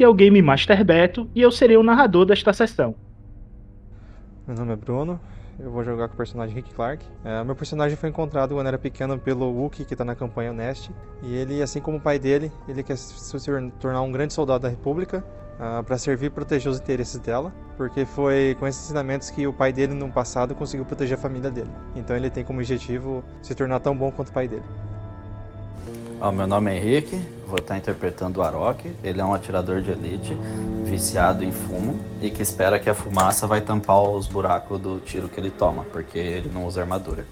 Que é o Game Master Beto e eu serei o narrador desta sessão. Meu nome é Bruno, eu vou jogar com o personagem Rick Clark. É, meu personagem foi encontrado quando era pequeno pelo Wookie, que está na campanha Nest. E ele, assim como o pai dele, ele quer se tornar um grande soldado da República uh, para servir e proteger os interesses dela, porque foi com esses ensinamentos que o pai dele no passado conseguiu proteger a família dele. Então ele tem como objetivo se tornar tão bom quanto o pai dele. Oh, meu nome é Henrique, vou estar interpretando o Arok. Ele é um atirador de elite, viciado em fumo e que espera que a fumaça vai tampar os buracos do tiro que ele toma, porque ele não usa armadura.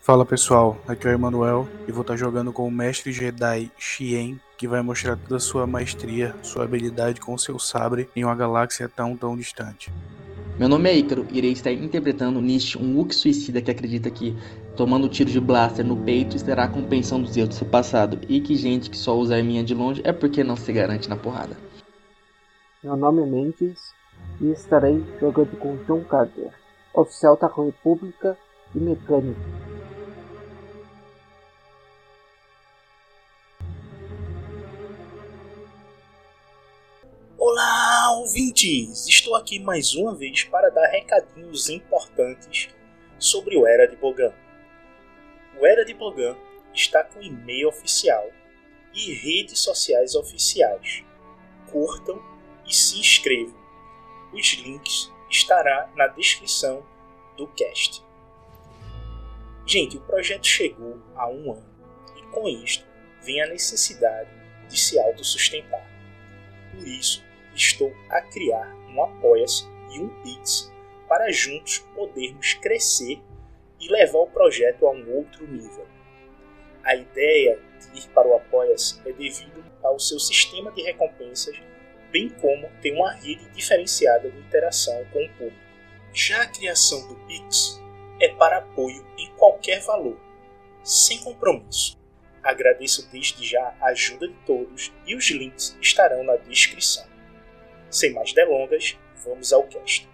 Fala pessoal, aqui é o Emanuel e vou estar jogando com o mestre Jedi Xien, que vai mostrar toda a sua maestria, sua habilidade com seu sabre em uma galáxia tão tão distante. Meu nome é Ícaro e irei estar interpretando Nist, um Wookiee suicida que acredita que, tomando tiro de blaster no peito, estará compensando os erros do seu passado e que gente que só usa arminha de longe é porque não se garante na porrada. Meu nome é Mendes e estarei jogando com John Carter, oficial da República e mecânico. Olá, ouvintes! Estou aqui mais uma vez para dar recadinhos importantes sobre o Era de Bogan. O Era de Bogan está com e-mail oficial e redes sociais oficiais. Curtam e se inscrevam. Os links estarão na descrição do cast. Gente, o projeto chegou há um ano e com isto vem a necessidade de se autossustentar. Por isso, estou a criar um Apoia-se e um Pix para juntos podermos crescer e levar o projeto a um outro nível. A ideia de ir para o Apoia-se é devido ao seu sistema de recompensas, bem como ter uma rede diferenciada de interação com o público. Já a criação do Pix é para apoio em qualquer valor, sem compromisso. Agradeço desde já a ajuda de todos e os links estarão na descrição. Sem mais delongas, vamos ao cast.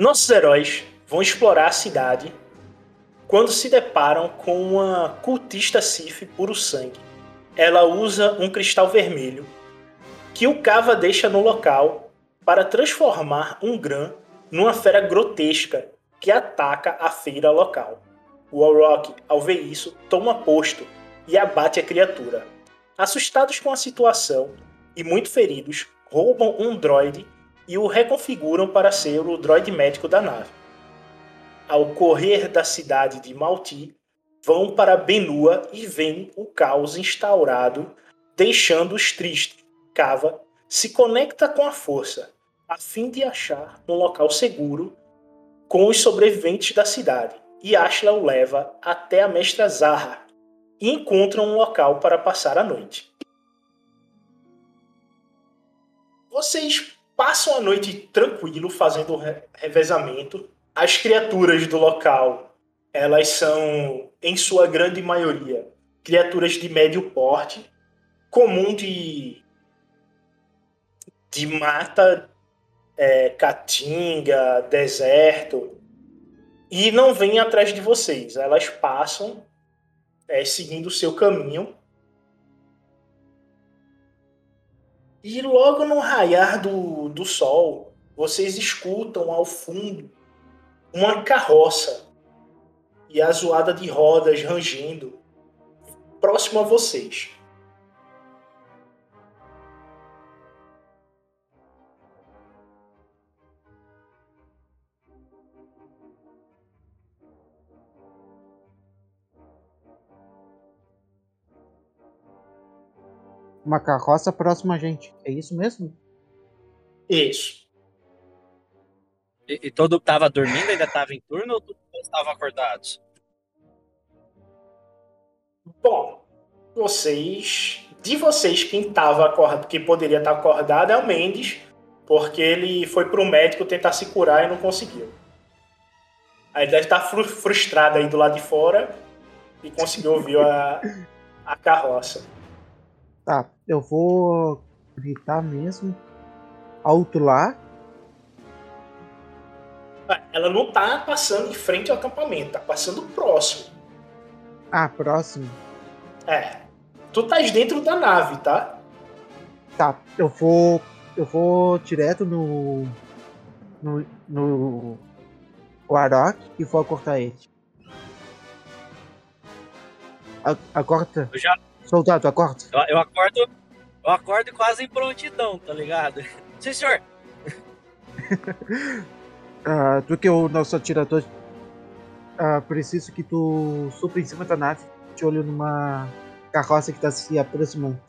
Nossos heróis vão explorar a cidade quando se deparam com uma cultista Sif puro sangue. Ela usa um cristal vermelho que o Kava deixa no local para transformar um Gran numa fera grotesca que ataca a feira local. O Warrock, ao ver isso, toma posto e abate a criatura. Assustados com a situação e muito feridos, roubam um droid e o reconfiguram para ser o droid médico da nave ao correr da cidade de Malti, vão para Benua e veem o caos instaurado, deixando-os tristes. Cava se conecta com a força, a fim de achar um local seguro com os sobreviventes da cidade, e Ashla o leva até a mestra Zaha e encontram um local para passar a noite. Vocês passam a noite tranquilo fazendo revezamento as criaturas do local, elas são, em sua grande maioria, criaturas de médio porte, comum de, de mata, é, caatinga, deserto, e não vêm atrás de vocês. Elas passam é, seguindo o seu caminho. E logo no raiar do, do sol, vocês escutam ao fundo uma carroça e a zoada de rodas rangendo próximo a vocês. Uma carroça próxima a gente. É isso mesmo? Isso. E, e todo tava dormindo, ainda tava em turno ou todos estavam acordados? Bom, vocês. De vocês, quem tava acordado, que poderia estar acordado é o Mendes, porque ele foi pro médico tentar se curar e não conseguiu. Aí deve estar fru- frustrado aí do lado de fora e conseguiu ouvir a, a carroça. Tá, eu vou gritar mesmo. Alto lá. Ela não tá passando em frente ao acampamento, tá passando próximo. Ah, próximo. É. Tu estás dentro da nave, tá? Tá, eu vou. Eu vou direto no. No. no o Arok e vou cortar ele. A- Acorta. Eu já Soldado, acorta. eu, eu acordo. Eu acordo quase em prontidão, tá ligado? Sim, senhor. Ah, tu que é o nosso atirador. Ah, preciso que tu suba em cima da nave. De olho numa carroça que tá se aproximando.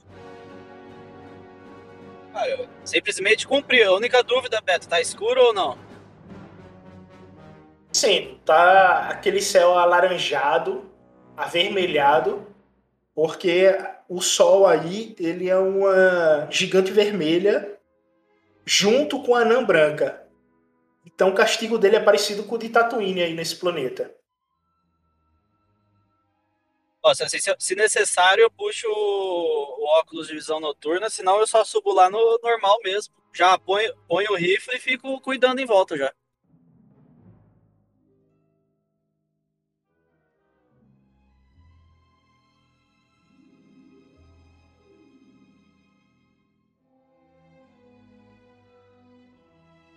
Simplesmente cumprir. A única dúvida, Beto, tá escuro ou não? Sendo, tá aquele céu alaranjado, avermelhado, porque o sol aí, ele é uma gigante vermelha junto com a anã branca. Então o castigo dele é parecido com o de Tatooine aí nesse planeta. Nossa, se, necessário, eu puxo o, o óculos de visão noturna, senão eu só subo lá no normal mesmo. Já ponho, ponho o rifle e fico cuidando em volta já.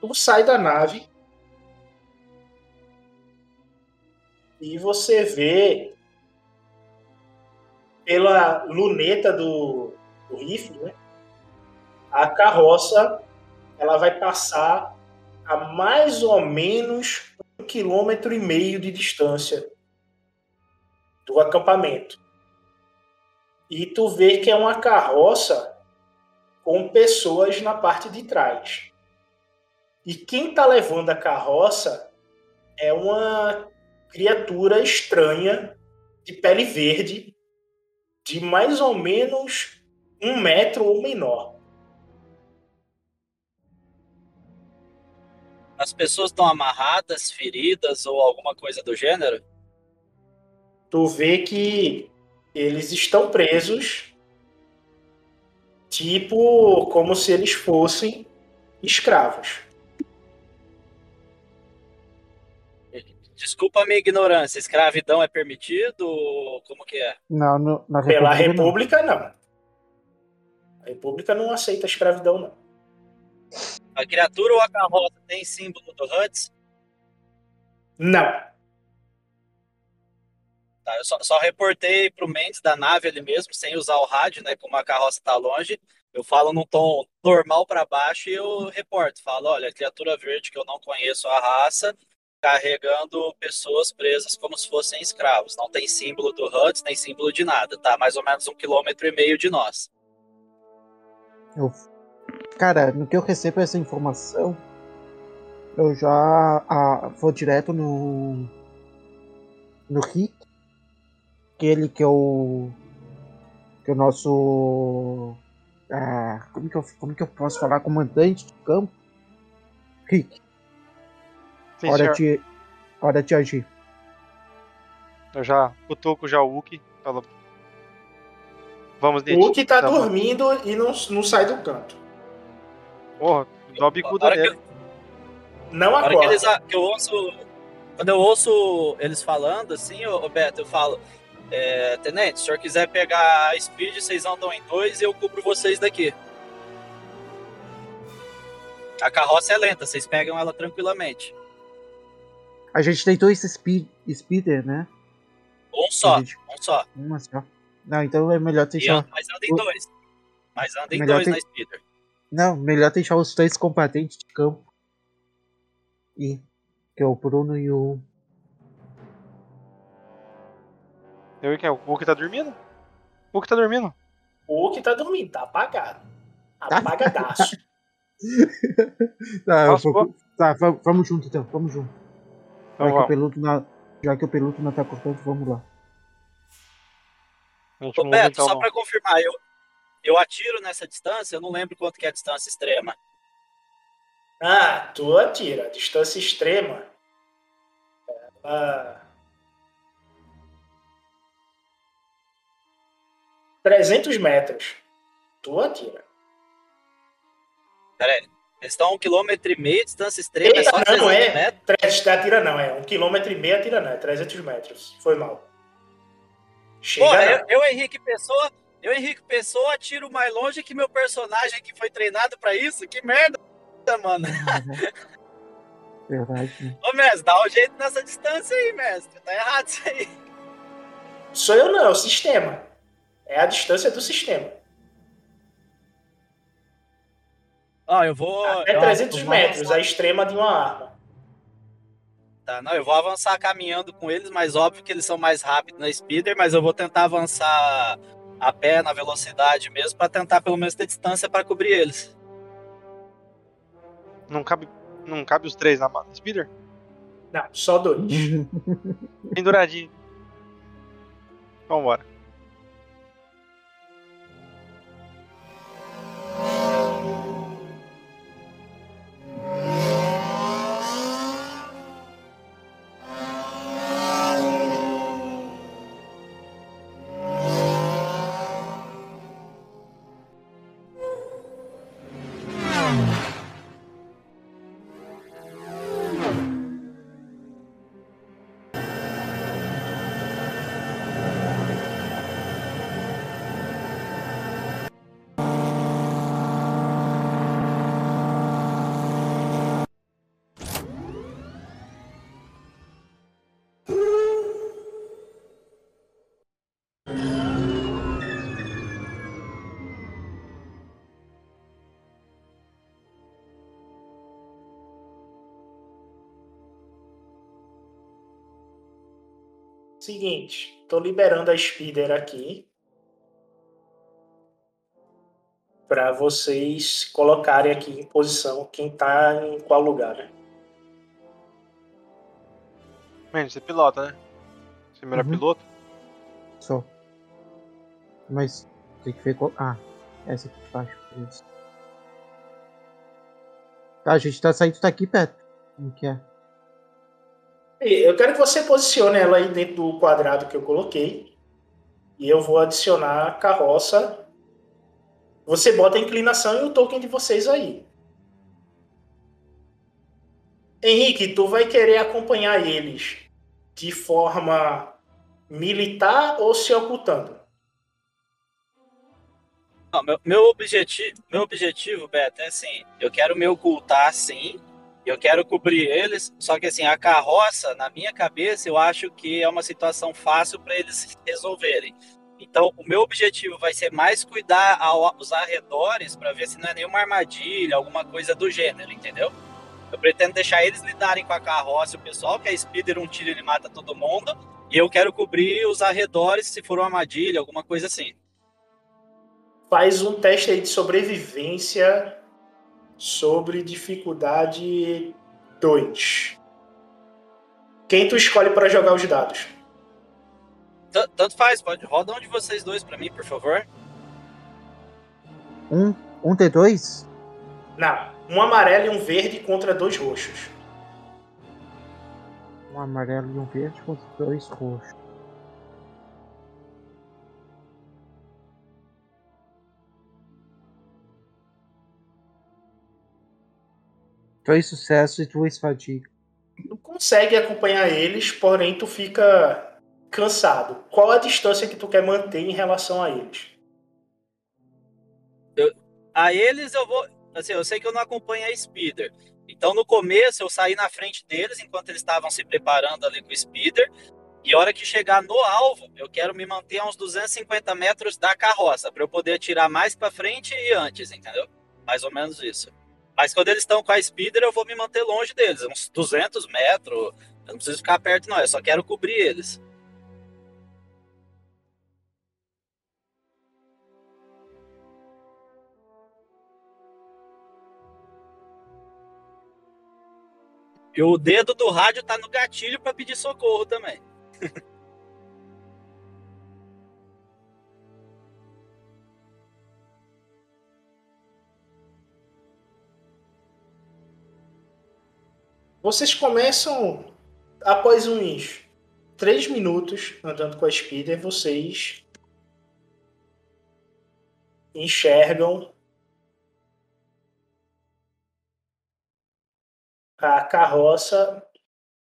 Tu sai da nave e você vê pela luneta do, do rifle, né? A carroça ela vai passar a mais ou menos um quilômetro e meio de distância do acampamento. E tu vê que é uma carroça com pessoas na parte de trás. E quem está levando a carroça é uma criatura estranha de pele verde, de mais ou menos um metro ou menor. As pessoas estão amarradas, feridas ou alguma coisa do gênero? Tu vê que eles estão presos, tipo como se eles fossem escravos. Desculpa a minha ignorância, escravidão é permitido? Como que é? Não, no- na Pela República. não. República, não. A República não aceita escravidão, não. A criatura ou a carroça tem símbolo do Huds? Não. Tá, eu só, só reportei pro Mendes da nave ali mesmo, sem usar o rádio, né? Como a carroça tá longe. Eu falo num tom normal para baixo e eu reporto. Falo, olha, criatura verde que eu não conheço a raça, carregando pessoas presas como se fossem escravos. Não tem símbolo do HUD, nem símbolo de nada. Tá mais ou menos um quilômetro e meio de nós. Eu... Cara, no que eu recebo essa informação, eu já ah, vou direto no. no Rick, aquele que é o. que é o nosso. ah, como, que eu, como que eu posso falar? Comandante de campo? Rick, Sim, hora senhor. de, hora de agir. Eu já cutuco já o Wookie. Falo... Vamos. O que tá Tamo- dormindo e não, não sai do canto. Porra, dá uma A bicuda hora que, nele. Não a hora que, eles, que eu ouço. Quando eu ouço eles falando assim, ô, ô Beto, eu falo. É, Tenente, se o senhor quiser pegar a speed, vocês andam em dois e eu cubro vocês daqui. A carroça é lenta, vocês pegam ela tranquilamente. A gente tem dois speed, speeder, né? Um só, gente- um só. Uma só. Não, então é melhor deixar. anda, mas anda em dois. Mas anda em Melhor dois na speeder. Não, melhor deixar os dois combatentes de campo. E. Que é o Bruno e o. Eu e quem? O Wookie tá dormindo? O Wookie tá dormindo. O que tá dormindo, tá apagado. Tá Apagadaço. Tá, eu vou- tá, va- vamos junto então, vamos junto. Então Já que, o peludo não, já que o peludo não tá cortando, vamos lá. A Ô, Beto, então. só pra confirmar, eu, eu atiro nessa distância, eu não lembro quanto que é a distância extrema. Ah, tu atira. Distância extrema. Ah. 300 metros. Tu atira. Pera aí. Eles estão a um quilômetro e meio, distância extrema, é Eita, só não, 300 é. metros. 300 atira não, é. Um quilômetro e meio atira não, é 300 metros. Foi mal. Chega Porra, não. eu, eu, Henrique Pessoa, eu, Henrique Pessoa, atiro mais longe que meu personagem que foi treinado pra isso. Que merda, mano. Verdade. né? Ô, mestre, dá um jeito nessa distância aí, mestre. Tá errado isso aí. Sou eu não, é o sistema. É a distância do sistema. Ó, eu vou. Até eu- 300 eu vou metros, a extrema de uma arma. Tá, não, eu vou avançar caminhando com eles, mas óbvio que eles são mais rápidos na speeder, mas eu vou tentar avançar a pé na velocidade mesmo pra tentar pelo menos ter distância pra cobrir eles. Não cabe, não cabe os três na speeder? Não, só dois. Penduradinho. Vambora. Seguinte, tô liberando a speeder aqui. Pra vocês colocarem aqui em posição quem tá em qual lugar. né? Mano, você pilota, né? Você é melhor Uhum. piloto? Só. Mas tem que ver qual. Ah, essa aqui embaixo. Isso. Tá, a gente tá saindo daqui perto. Como que é? Eu quero que você posicione ela aí dentro do quadrado que eu coloquei. E eu vou adicionar a carroça. Você bota a inclinação e o token de vocês aí. Henrique, tu vai querer acompanhar eles de forma militar ou se ocultando? Não, meu, meu, objetivo, meu objetivo, Beto, é assim, eu quero me ocultar sim, eu quero cobrir eles, só que assim, a carroça, na minha cabeça, eu acho que é uma situação fácil para eles resolverem. Então, o meu objetivo vai ser mais cuidar os arredores para ver se não é nenhuma armadilha, alguma coisa do gênero, entendeu? Eu pretendo deixar eles lidarem com a carroça o pessoal, que a Speeder um tiro ele mata todo mundo, e eu quero cobrir os arredores se for uma armadilha, alguma coisa assim. Faz um teste aí de sobrevivência sobre dificuldade 2. Quem tu escolhe para jogar os dados? T- Tanto faz, pode. Roda um de vocês dois pra mim, por favor. Um, um T2? Não, um amarelo e um verde contra dois roxos. Um amarelo e um verde com dois roxos. Dois sucessos e duas fadigas. Tu consegue acompanhar eles, porém tu fica cansado. Qual a distância que tu quer manter em relação a eles? A eles eu vou. Assim, eu sei que eu não acompanho a Speeder. Então, no começo, eu saí na frente deles enquanto eles estavam se preparando ali com o Speeder. E a hora que chegar no alvo, eu quero me manter a uns 250 metros da carroça, para eu poder atirar mais para frente e antes, entendeu? Mais ou menos isso. Mas quando eles estão com a Speeder, eu vou me manter longe deles, uns 200 metros. Eu não preciso ficar perto, não. Eu só quero cobrir eles. E o dedo do rádio tá no gatilho para pedir socorro também. Vocês começam após uns três minutos andando com a Speeder, vocês enxergam a carroça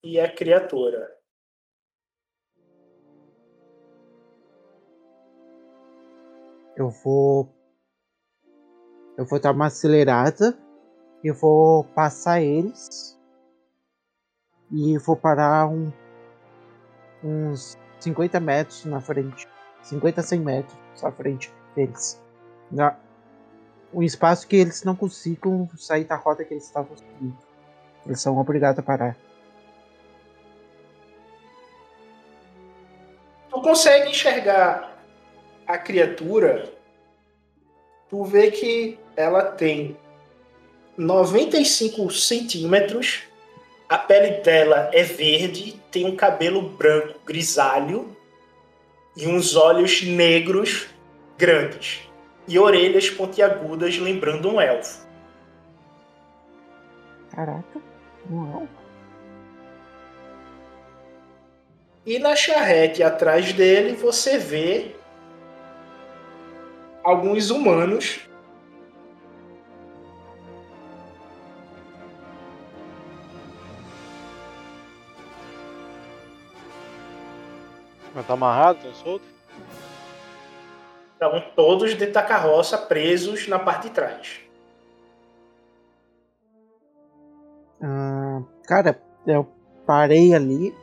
e a criatura. Eu vou. Eu vou dar uma acelerada. Eu vou passar eles. E vou parar um, uns 50 metros na frente. 50 a 100 metros à frente deles. Na, um espaço que eles não consigam sair da rota que eles estavam seguindo. Eles são obrigados a parar. Tu consegue enxergar a criatura, tu vê que ela tem 95 centímetros, a pele dela é verde, tem um cabelo branco grisalho e uns olhos negros grandes e orelhas pontiagudas lembrando um elfo. Caraca, um elfo. E na charrete atrás dele você vê alguns humanos Mas tá amarrado, tá solto? Estão todos dentro da carroça, presos na parte de trás. Ah, cara, eu parei ali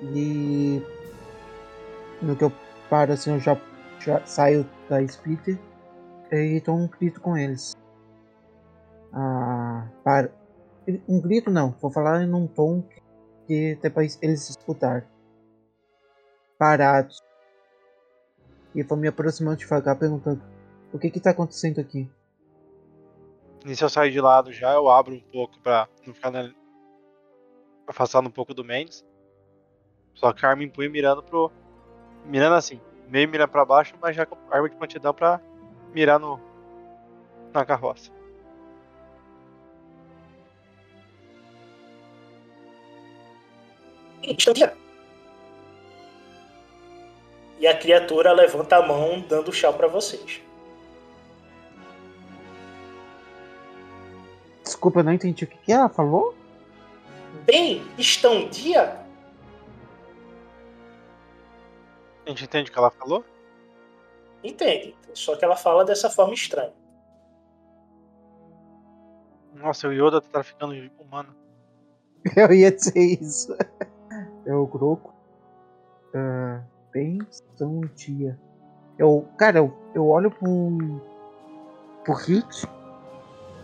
e no que eu paro assim eu já, já saio da Spitter e dou um grito com eles. Ah, para. Um grito não, vou falar em um tom que depois eles escutar. Parados. E vou me aproximando devagar perguntando o que que tá acontecendo aqui. Nisso eu saio de lado já, eu abro um pouco pra não ficar na... afastando um pouco do Mendes. Só que a arma empunha mirando pro. Mirando assim, meio mirando pra baixo, mas já com arma de prontidão pra mirar no. na carroça. Instantânea. E a criatura levanta a mão, dando tchau para vocês. Desculpa, eu não entendi o que, que ela falou. Bem, estão dia? A gente entende o que ela falou? Entende. Só que ela fala dessa forma estranha. Nossa, o Yoda tá ficando humano. Eu ia dizer isso. É o Groco. Ah, pensão dia. Eu, cara, eu, eu olho pro, pro Hit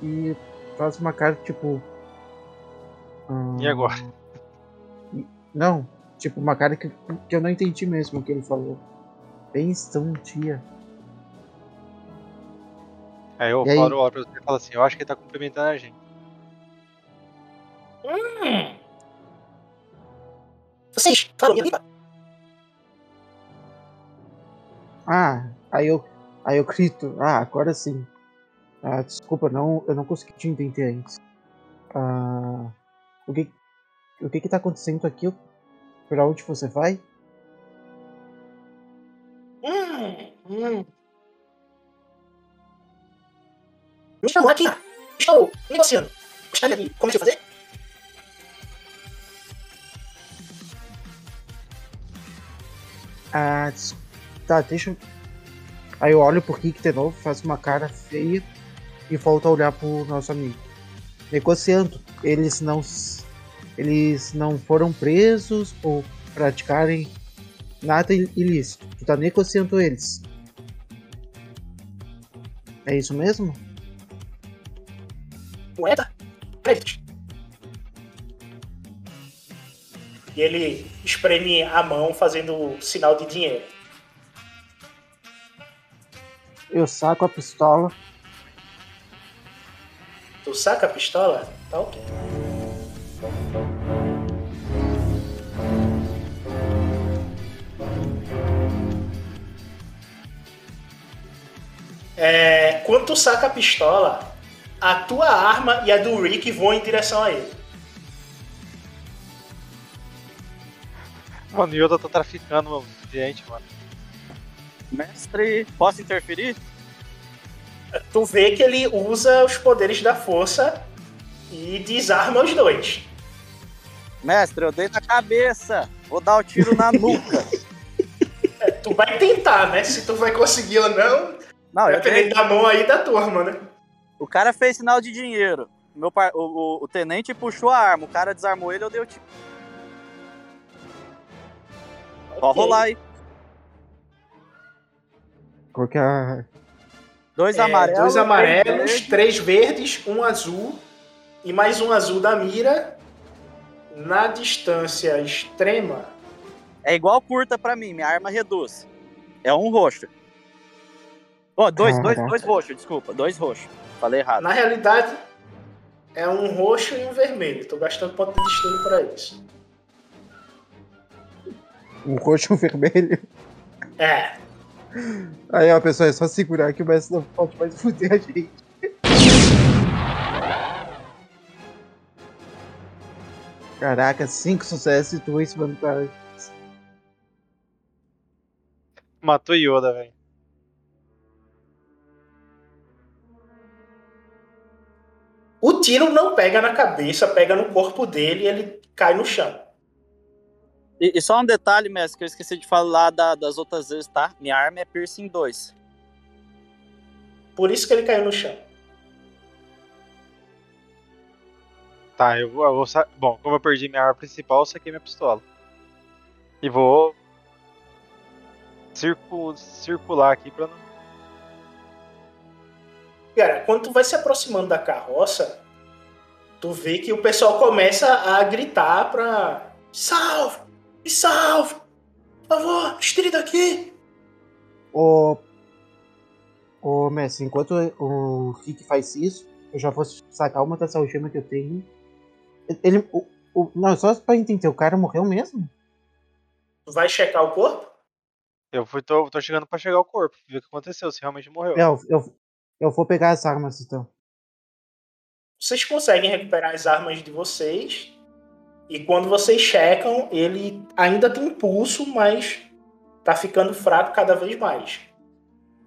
e faço uma cara tipo. ah, E agora? Não, tipo, uma cara que, que eu não entendi mesmo o que ele falou. Pensão dia. Aí eu E aí? falo, olho pra você e falo assim, eu acho que ele tá cumprimentando a gente. Hum. Vocês falam minha língua? Ah, aí eu, aí eu grito. Ah, agora sim. Ah, desculpa, não, eu não consegui te entender antes. Ah, o que, o que que tá acontecendo aqui? Pra onde você vai? Hum, hum. Me chamou aqui. Estou negociando. Gostaria de começar a fazer? Ah, des- tá, deixa. Aí eu olho pro Rick de novo, faço uma cara feia e volto a olhar pro nosso amigo. Negociando. Eles não. Eles não foram presos por praticarem nada il- ilícito. Tu tá negociando eles. É isso mesmo? Moeda? Créditos. E ele espreme a mão fazendo sinal de dinheiro. Eu saco a pistola. Tu saca a pistola? Tá ok. É, quando tu saca a pistola, a tua arma e a do Rick vão em direção a ele. Mano, o Yoda tá traficando gente, mano. Mestre, posso interferir? Tu vê que ele usa os poderes da força e desarma os dois. Mestre, eu dei na cabeça. Vou dar o tiro na nuca. É, tu vai tentar, né? Se tu vai conseguir ou não, Não, vai eu depender da mão aí da turma, né? O cara fez sinal de dinheiro. Meu par... o, o- o tenente puxou a arma, o cara desarmou ele, eu dei o tiro. Só Ok. rolar aí. Qual que é a... Dois É, amarelos. dois três amarelos, verdes. três verdes, um azul e mais um azul da mira. Na distância extrema, É igual curta pra mim, minha arma reduz. É um roxo. Ó, dois, dois, Caraca. dois roxos, desculpa, dois roxos. Falei errado. na realidade, é um roxo e um vermelho. Tô gastando ponto de destino pra isso. um roxo e um vermelho? É, Aí, ó, pessoal, é só segurar que o mestre não pode mais fuder a gente. Caraca, cinco sucessos e dois vantagens. Matou Yoda, velho. o tiro não pega na cabeça, pega no corpo dele e ele cai no chão. E, e só um detalhe, mestre, que eu esqueci de falar da- das outras vezes, tá? Minha arma é piercing 2. Por isso que ele caiu no chão. Tá, eu vou. Eu vou sa- Bom, como eu perdi minha arma principal, eu saquei minha pistola. E vou. Circu... circular aqui pra não. Cara, quando tu vai se aproximando da carroça, tu vê que o pessoal começa a gritar pra. Salve! Me salve! Por favor, tire daqui! Ô. Ô, mestre, enquanto o Rick faz isso, eu já vou sacar uma das algemas que eu tenho. Ele. O, o- não, só pra entender, o cara morreu mesmo? Tu vai checar o corpo? Eu fui, tô, tô chegando pra chegar ao corpo, ver o que aconteceu, se realmente morreu. É, eu, eu, eu vou pegar as armas então. Vocês conseguem recuperar as armas de vocês. E quando vocês checam, ele ainda tem pulso, mas tá ficando fraco cada vez mais.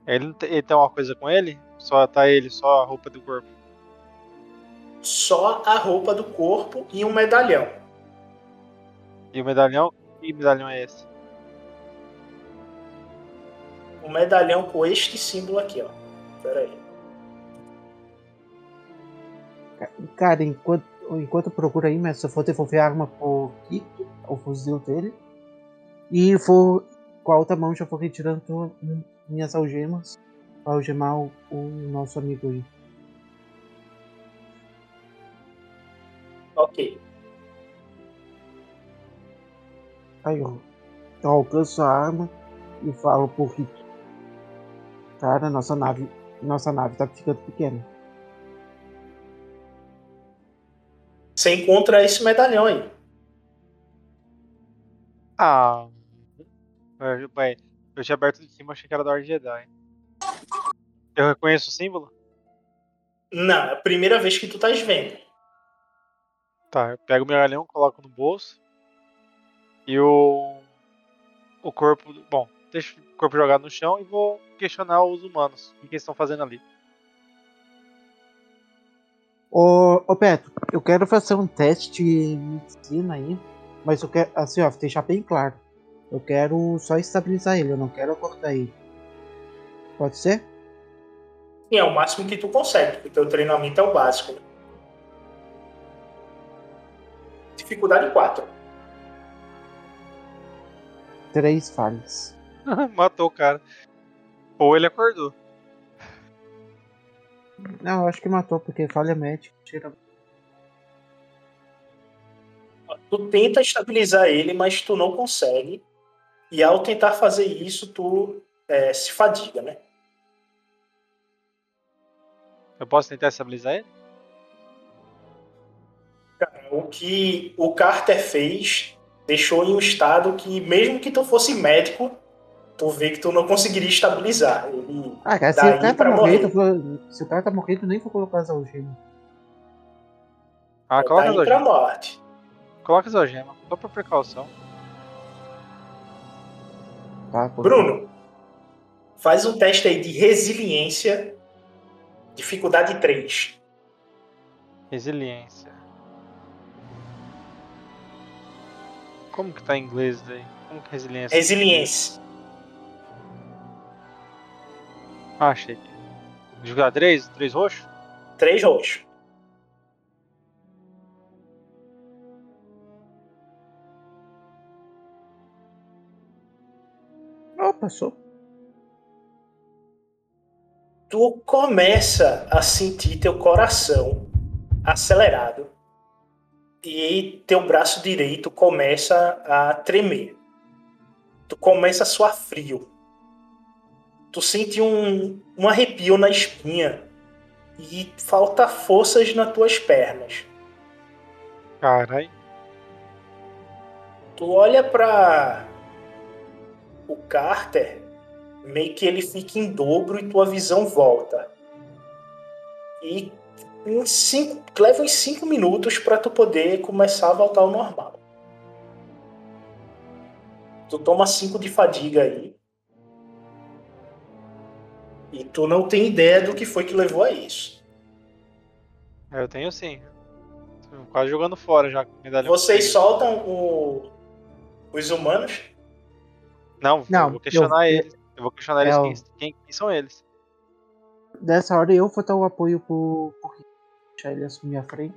Ele, ele tem uma coisa com ele? Só tá ele, só a roupa do corpo. Só a roupa do corpo e um medalhão. E o medalhão? Que medalhão é esse? Um medalhão com este símbolo aqui, ó. Pera aí. Cara, enquanto, enquanto eu procuro aí, mestre, eu vou devolver a arma pro Rick, o fuzil dele. E vou. Com a outra mão já vou retirando to- minhas algemas pra algemar o, o nosso amigo aí. Ok. Aí eu, eu alcanço a arma e falo pro Rick. Cara, nossa nave. Nossa nave tá ficando pequena. Você encontra esse medalhão aí. Ah. Bem, eu tinha aberto de cima, achei que era da Ordem Jedi. Eu reconheço o símbolo? Não, é a primeira vez que tu estás vendo. Tá, eu pego o medalhão, coloco no bolso. E o. O corpo. Bom, deixo o corpo jogado no chão e vou questionar os humanos. O que eles estão fazendo ali? Ô, ô Petro, eu quero fazer um teste de medicina aí, mas eu quero, assim, ó, deixar bem claro. Eu quero só estabilizar ele, eu não quero cortar ele. Pode ser? E é o máximo que tu consegue, porque teu treinamento é o básico. Dificuldade 4. Três falhas. Matou o cara. Ou ele acordou. Não, acho que matou, porque falha médica. Tira. Tu tenta estabilizar ele, mas tu não consegue. E ao tentar fazer isso, tu é, se fadiga, né? Eu posso tentar estabilizar ele? O que o Carter fez deixou em um estado que, mesmo que tu fosse médico, que tu não conseguiria estabilizar. Ele Ah, cara, se o cara tá morrendo, morrer. se o cara tá morrendo, nem vou colocar as algemas. Ah, coloca as algemas. morte. Coloca as algemas, só por precaução. Por- Bruno, faz um teste aí de resiliência, dificuldade 3. Resiliência. Como que tá em inglês isso daí? Como que resiliência? Resiliência. Ah, achei. Jogar 3? 3 roxo? 3 roxo. Oh, passou. Tu começa a sentir teu coração acelerado e teu braço direito começa a tremer. Tu começa a suar frio. Tu sente um, um arrepio na espinha e falta forças nas tuas pernas. Carai. Tu olha pra o Carter, meio que ele fica em dobro e tua visão volta. E em cinco, leva uns 5 minutos pra tu poder começar a voltar ao normal. Tu toma 5 de fadiga aí. E tu não tem ideia do que foi que levou a isso. Eu tenho sim. Tô quase jogando fora já. com medalhão. Vocês soltam o- os humanos? Não, Não, eu vou questionar eu- eles. Eu vou questionar É, eles eu- quem, quem, quem são eles. Dessa hora eu vou dar o apoio pro, pro. Deixar ele assumir a frente.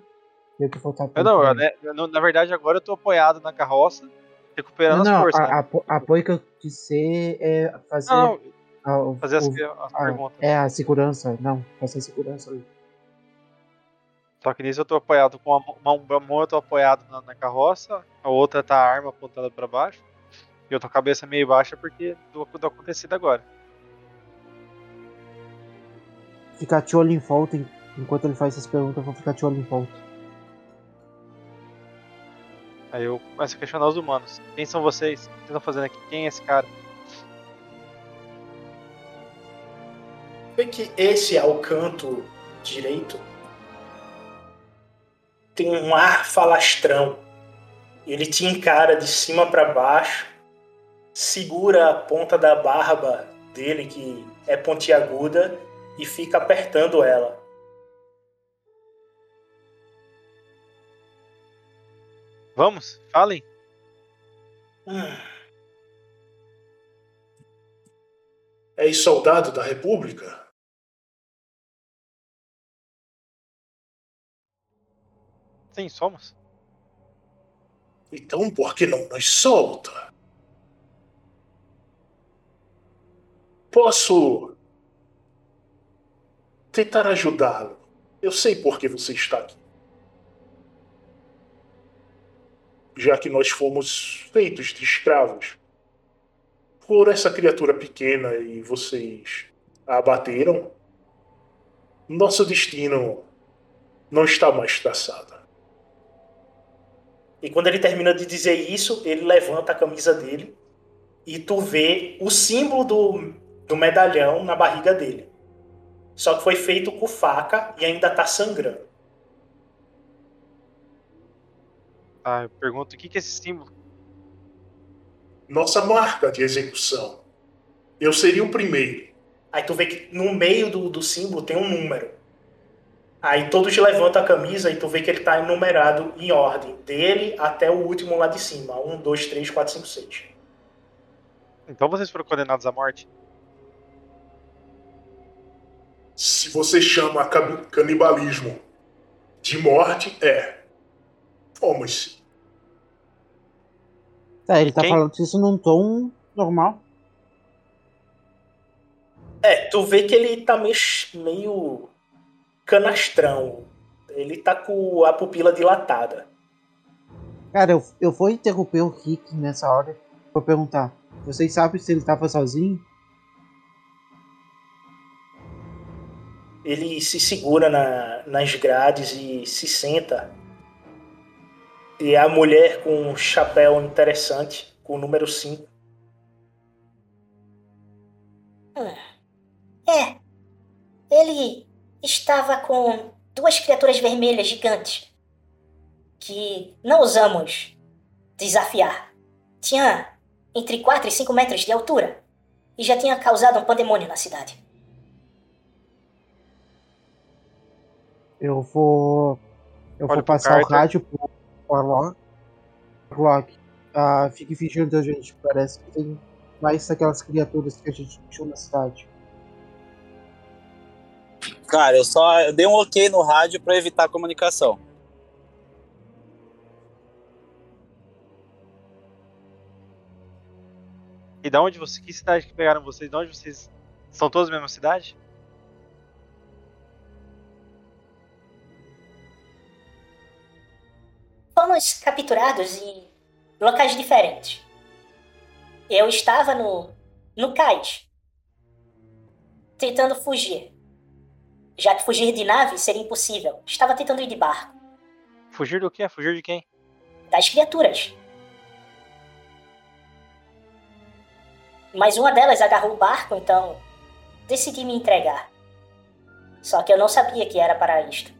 Eu que vou estar Eu não, eu, né, eu na verdade agora eu tô apoiado na carroça, recuperando Não, as não, forças. a- né? apo- apoio que eu quis ser é fazer. Não, o- fazer as, o- as a- perguntas. É a segurança. Não, fazer a segurança ali. Só que nisso eu tô apoiado com uma, uma, uma mão eu tô apoiado na, na carroça, a outra tá a arma apontada pra baixo. E eu tô com a cabeça meio baixa porque do, do acontecido agora. Ficar de olho em volta en- enquanto ele faz essas perguntas, eu vou ficar de olho em volta. Aí eu começo a questionar os humanos. Quem são vocês? O que vocês estão fazendo aqui? Quem é esse cara? Vê que esse é o canto direito. Tem um ar falastrão. Ele te encara de cima para baixo, segura a ponta da barba dele, que é pontiaguda, e fica apertando ela. Vamos, falem. Ex-soldado da República? Sim, somos. Então por que não nos solta? Posso tentar ajudá-lo. Eu sei por que você está aqui. Já que nós fomos feitos de escravos por essa criatura pequena e vocês a abateram, nosso destino não está mais traçado. E quando ele termina de dizer isso, ele levanta a camisa dele e tu vê o símbolo do, do medalhão na barriga dele. Só que foi feito com faca e ainda tá sangrando. Tá, eu pergunto o que, que é esse símbolo? Nossa marca de execução. Eu seria o primeiro. Aí tu vê que no meio do, do símbolo tem um número. Aí todos levantam a camisa e tu vê que ele tá enumerado em ordem, dele até o último lá de cima. Um, dois, três, quatro, cinco, seis. Então vocês foram condenados à morte? Se você chama canibalismo de morte, é. Fomos. É, ele tá Quem? falando isso num tom normal. É, tu vê que ele tá meio, meio canastrão. Ele tá com a pupila dilatada. Cara, eu, eu vou interromper o Rick nessa hora. Vou perguntar. Vocês sabem se ele tava sozinho? Ele se segura na- nas grades e se senta. E a mulher com um chapéu interessante, com o número 5. Estava com duas criaturas vermelhas gigantes que não usamos desafiar. Tinha entre 4 e 5 metros de altura e já tinha causado um pandemônio na cidade. Eu vou. Eu Olha vou passar o Carter. rádio pro Warlock. Warlock, ah, fique vigiando a gente. Parece que tem mais daquelas criaturas que a gente deixou na cidade. Cara, eu só eu dei um ok no rádio pra evitar a comunicação. E da onde você. Que cidade que pegaram vocês? De onde vocês. São todos da mesma cidade? Fomos capturados em locais diferentes. Eu estava no, no cais, tentando fugir. Já que fugir de nave seria impossível, estava tentando ir de barco. Fugir do quê? Fugir de quem? Das criaturas. Mas uma delas agarrou o barco, então decidi me entregar. Só que eu não sabia que era para isto.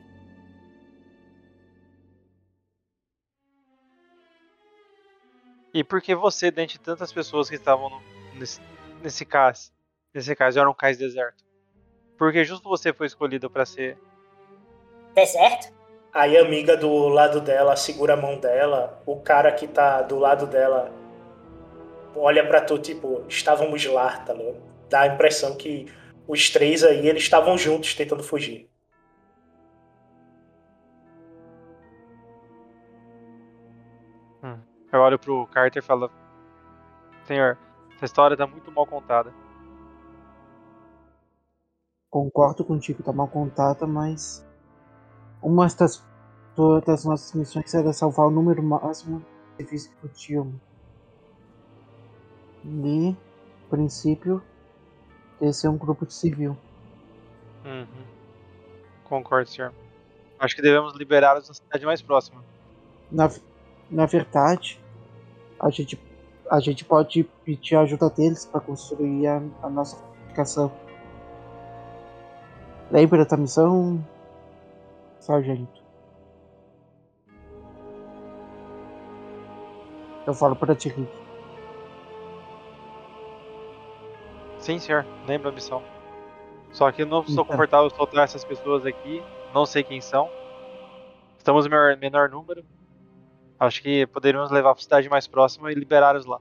E por que você, dentre tantas pessoas que estavam no- nesse, nesse cais, nesse caso era um cais deserto? Por que justo você foi escolhido pra ser. Deserto? Aí a amiga do lado dela segura a mão dela, o cara que tá do lado dela olha pra tu, tipo, estávamos lá, tá ligado? Dá a impressão que os três aí, eles estavam juntos tentando fugir. Eu olho pro Carter e falo: Senhor, essa história tá muito mal contada. Concordo contigo, tá mal contada, mas. Uma das, das nossas missões era salvar o número máximo de civis que podiam. E, princípio, esse é um grupo de civil. Uhum. Concordo, senhor. Acho que devemos liberá-los na cidade mais próxima. Na, na verdade, a gente, a gente pode pedir a ajuda deles para construir a, a nossa fortificação. Lembra da missão, sargento? Eu falo para ti, Rick. Sim, senhor. Lembro a missão. Só que eu não estou Então. confortável em soltar essas pessoas aqui. Não sei quem são. Estamos em menor, menor número. Acho que poderíamos levar para a cidade mais próxima e liberá-los lá.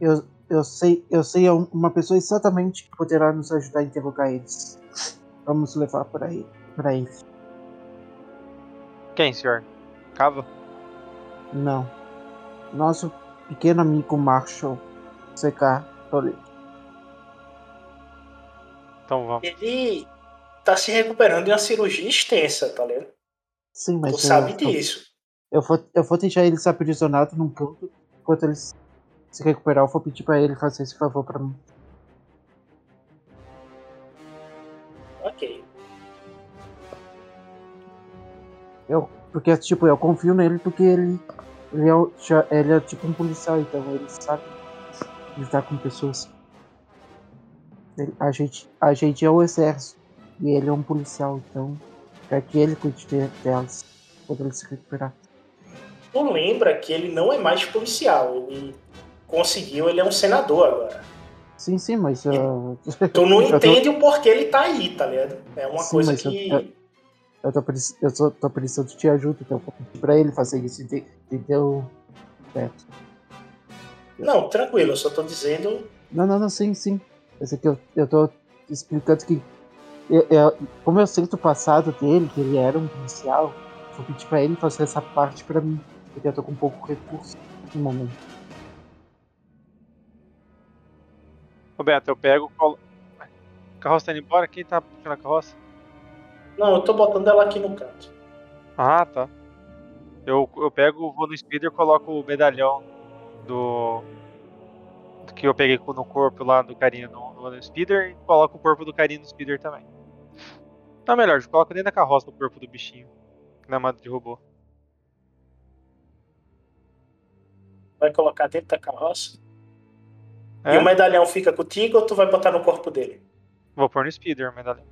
Eu, eu sei, eu sei um- uma pessoa exatamente que poderá nos ajudar a interrogar eles. Vamos levar para ele, para eles. Quem, senhor? Cava? Não. Nosso pequeno amigo Marshall CK Toledo. Então vamos. Ele tá se recuperando de uma cirurgia extensa, tá ligado? Sim, mas Tu sabe eu, disso. eu vou, eu vou deixar eles aprisionados num canto enquanto eles se recuperar. Eu vou pedir pra ele fazer esse favor pra mim. Ok. Eu, porque, tipo, eu confio nele porque ele, ele, é, ele é tipo um policial, então ele sabe lidar com pessoas. Ele- a, gente, a gente é o exército e ele é um policial, então é que ele cuide de- delas quando ele se recuperar. Tu lembra que ele não é mais policial. Ele conseguiu, ele é um senador agora. Sim, sim, mas. uh, Tu não eu tô- entende o porquê ele tá aí, tá ligado? É uma Sim, coisa que. eu- Eu tô, eu tô precisando de ajuda, então eu vou pedir pra ele fazer isso, ente- entendeu? Beto? Não, tranquilo, eu só tô dizendo. Não, não, não, sim, sim. Esse aqui eu, eu tô explicando que. eu- eu- como eu sinto o passado dele, que ele era um policial, vou pedir pra ele fazer essa parte pra mim, porque eu tô com pouco recurso no momento. Roberto, eu pego. Colo... A carroça tá indo embora? Quem tá puxando a carroça? Não, eu tô botando ela aqui no canto. Ah, tá. Eu, eu pego, vou no speeder, coloco o medalhão do. do que eu peguei no corpo lá do carinha no, no speeder e coloco o corpo do carinha no speeder também. Não, melhor, eu coloco dentro da carroça o corpo do bichinho que na mata de robô. Vai colocar dentro da carroça. É? E o medalhão fica contigo ou tu vai botar no corpo dele? Vou pôr no speeder o medalhão.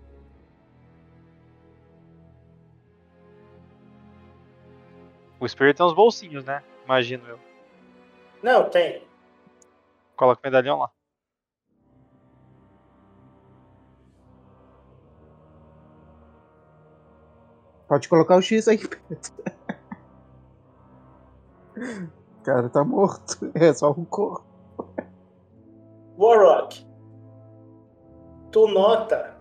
O speeder tem uns bolsinhos, né? Imagino eu. Não, tem. Coloca o medalhão lá. Pode colocar o X aí. O cara tá morto. É só um corpo. Warrock, tu nota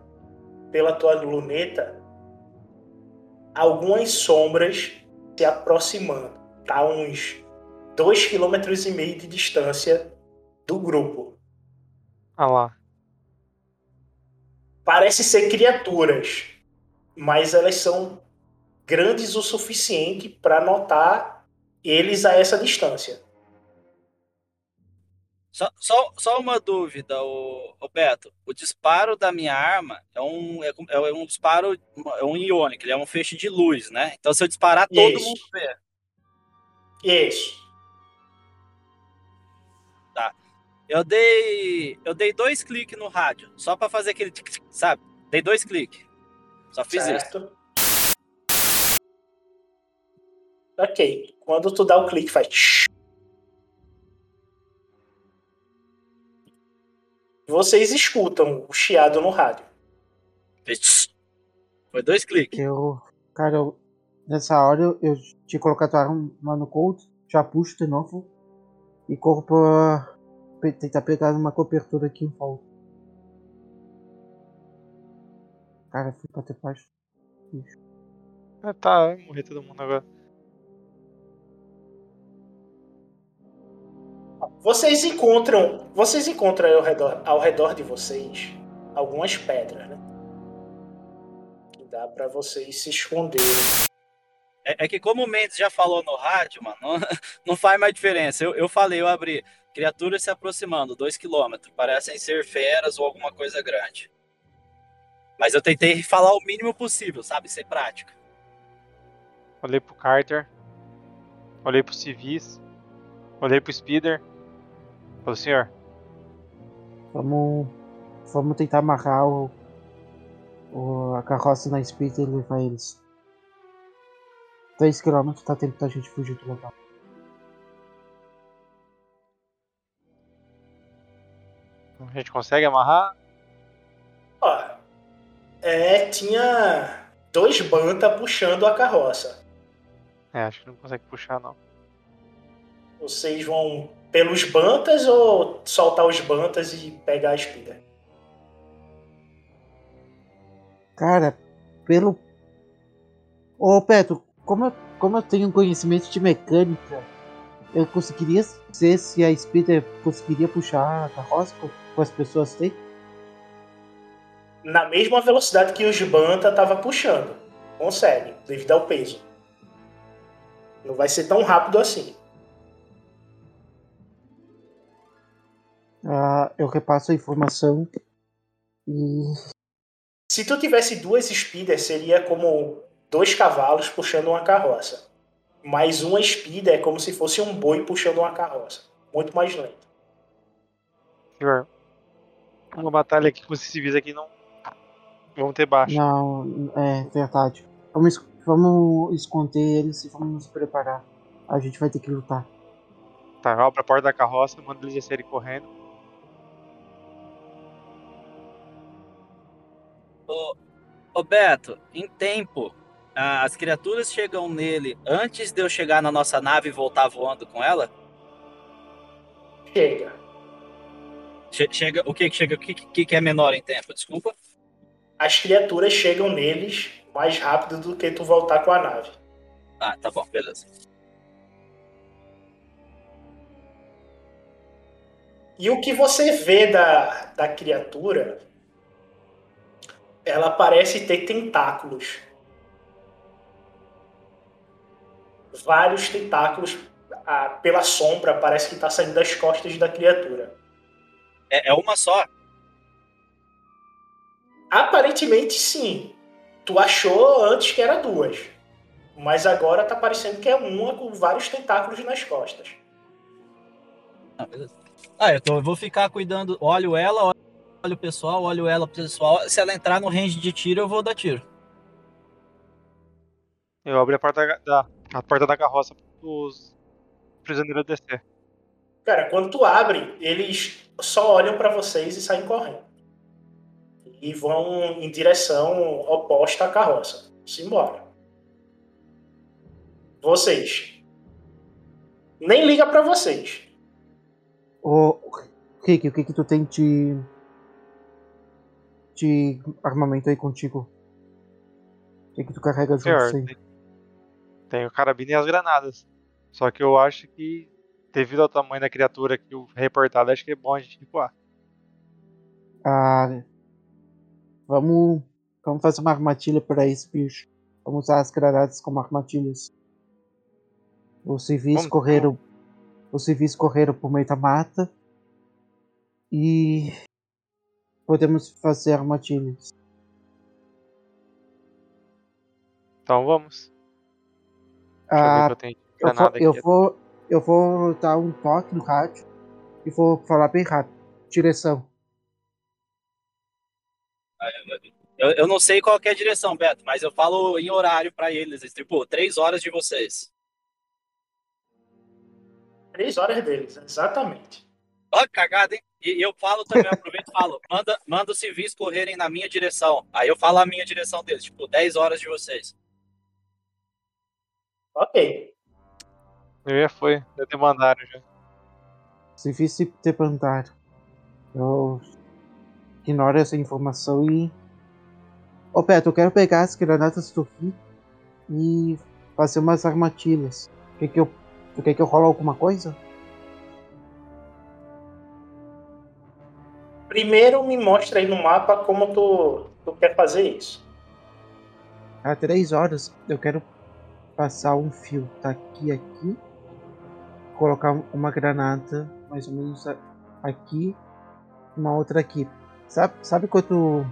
pela tua luneta algumas sombras se aproximando. Tá a uns dois quilômetros e meio de distância do grupo. Ah lá. Parece ser criaturas, mas elas são grandes o suficiente para notar eles a essa distância. Só, só, só uma dúvida, o, o Beto. O disparo da minha arma é um, é, um- é um disparo, é um iônico, ele é um feixe de luz, né? Então se eu disparar, todo Isso. mundo vê. Isso. Eu dei, eu dei dois cliques no rádio, só pra fazer aquele, tic, tic, sabe? Dei dois cliques. Só fiz isso. certo? Ok. Quando tu dá o clique, faz. Vocês escutam o chiado no rádio. Foi dois cliques. Eu. Cara, eu, nessa hora eu, eu tinha colocado a arma no cold, já puxo de novo e corro pra tentar pegar uma cobertura aqui em volta. Cara, fui pra ter paz. Ah, tá, vai morrer todo mundo agora. Vocês encontram. Vocês encontram ao redor, ao redor de vocês algumas pedras, né? Que dá pra vocês se esconderem. É, é que como o Mendes já falou no rádio, mano, não, não faz mais diferença. Eu, eu falei, eu abri. Criaturas se aproximando, dois quilômetros. Parecem ser feras ou alguma coisa grande. Mas eu tentei falar o mínimo possível, sabe? Ser prática. Olhei pro Carter. Olhei pro civis. Olhei pro Speeder. Falei, senhor, Vamos. Vamos tentar amarrar o, o- a carroça na speed e levar eles. 3km tá tempo da gente fugir do local. a gente consegue amarrar? Ó. É, tinha dois banta puxando a carroça. É, acho que não consegue puxar não. Vocês vão pelos bantas ou soltar os bantas e pegar a espida? Cara, pelo. Ô Petro, como eu, como eu tenho conhecimento de mecânica, eu conseguiria ser se a Speeder conseguiria puxar a carroça com, com as pessoas têm? Na mesma velocidade que os banta tava puxando. Consegue, devido ao peso. Não vai ser tão rápido assim. Ah, eu repasso a informação e. Se tu tivesse duas speeders, seria como dois cavalos puxando uma carroça. Mas uma speeder é como se fosse um boi puxando uma carroça. Muito mais lento. Senhor, uma batalha aqui com esses civis aqui não. Vamos ter baixo. Não, é verdade. Vamos, es- vamos esconder eles e vamos nos preparar. A gente vai ter que lutar. Tá, eu abro a porta da carroça, mando eles descerem correndo. Ô, ô Beto, em tempo, as criaturas chegam nele antes de eu chegar na nossa nave e voltar voando com ela? Chega. Che- chega, o que que chega? O que, que, que é menor em tempo? Desculpa. As criaturas chegam neles mais rápido do que tu voltar com a nave. Ah, tá bom, beleza. E o que você vê da, da criatura, ela parece ter tentáculos. Vários tentáculos ah, pela sombra, parece que está saindo das costas da criatura. É, é uma só. Aparentemente sim. Tu achou antes que era duas. Mas agora tá parecendo que é uma com vários tentáculos nas costas. Ah, beleza. Ah, eu, tô- eu vou ficar cuidando. Olho ela, olho o pessoal, olho ela pro pessoal. Se ela entrar no range de tiro, eu vou dar tiro. Eu abri a porta da, a porta da carroça pros prisioneiros descer. Cara, quando tu abre, eles só olham pra vocês e saem correndo. E vão em direção oposta à carroça. Simbora. Vocês. Nem liga pra vocês. Ô, Rick, o que que tu tem de. De armamento aí contigo? O que que tu carrega junto Senhor, aí? tem, tem o carabina e as granadas. Só que eu acho que, devido ao tamanho da criatura que o reportado, acho que é bom a gente recuar. Ah. Vamos. Vamos fazer uma armadilha pra esse bicho. Vamos usar as granadas como armadilhas. Os civis Vamos- correram. Os civis correram por meio da mata. E. Podemos fazer armadilhas. Então vamos. Ah, eu eu, vou, eu, vou, eu vou dar um toque no rádio e vou falar bem rápido. Direção. Eu, eu não sei qual que é a direção, Beto, mas eu falo em horário pra eles. Tipo, três horas de vocês. Três horas deles, exatamente. Ó, cagada, hein? E eu falo também, eu aproveito e falo, manda, manda os civis correrem na minha direção. Aí eu falo a minha direção deles, tipo, 10 horas de vocês. Ok. Eu já foi, já te mandaram já. Civis se te perguntaram. Eu ignoro essa informação e. Ô Beto, eu quero pegar as granadas do Rick e fazer umas armadilhas. Quer que eu. Tu quer que eu role alguma coisa? Primeiro me mostra aí no mapa como tu, tu quer fazer isso. Há três horas eu quero passar um fio daqui a aqui, colocar uma granada mais ou menos aqui, uma outra aqui. Sabe, sabe quando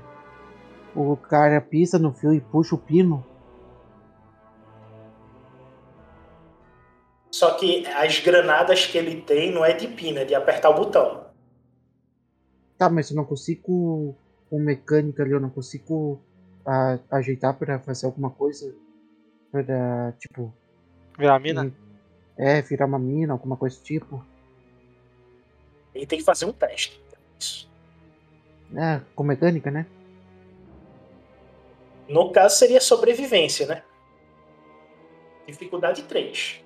o cara pisa no fio e puxa o pino? Só que as granadas que ele tem não é de pina, é de apertar o botão. Tá, mas eu não consigo com mecânica ali, eu não consigo a- ajeitar para fazer alguma coisa para tipo Virar a mina? é virar uma mina, alguma coisa do tipo. Ele tem que fazer um teste. Isso. É, com mecânica, né? No caso seria sobrevivência, né? Dificuldade 3.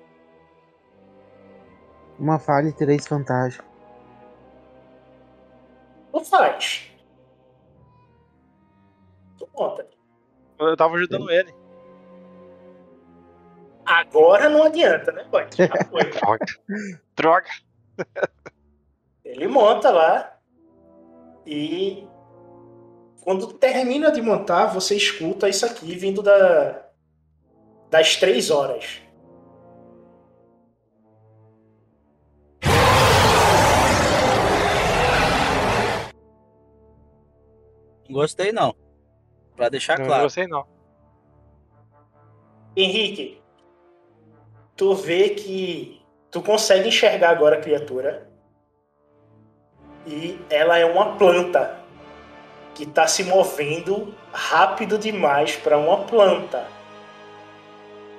Uma falha e três vantagens. Tu faz. Tu conta. Eu tava ajudando ele. Agora não adianta, né, boy? Droga. Droga. Ele monta lá e quando termina de montar, você escuta isso aqui vindo da das três horas. Gostei, não. Pra deixar Não claro. gostei não. Henrique, tu vê que tu consegue enxergar agora a criatura e ela é uma planta que está se movendo rápido demais para uma planta.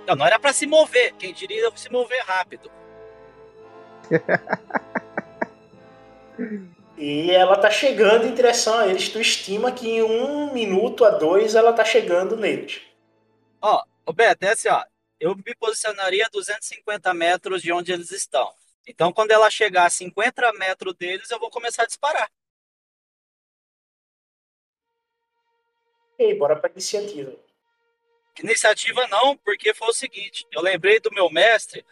Não, não era pra se mover. Quem diria se mover rápido. E ela tá chegando em direção a eles. Tu estima que em um minuto a dois ela tá chegando neles. Ó, ô Beto, é assim, ó. Eu me posicionaria a 250 metros de onde eles estão. Então, quando ela chegar a 50 metros deles, eu vou começar a disparar. E bora pra iniciativa. Iniciativa não, porque foi o seguinte: eu lembrei do meu mestre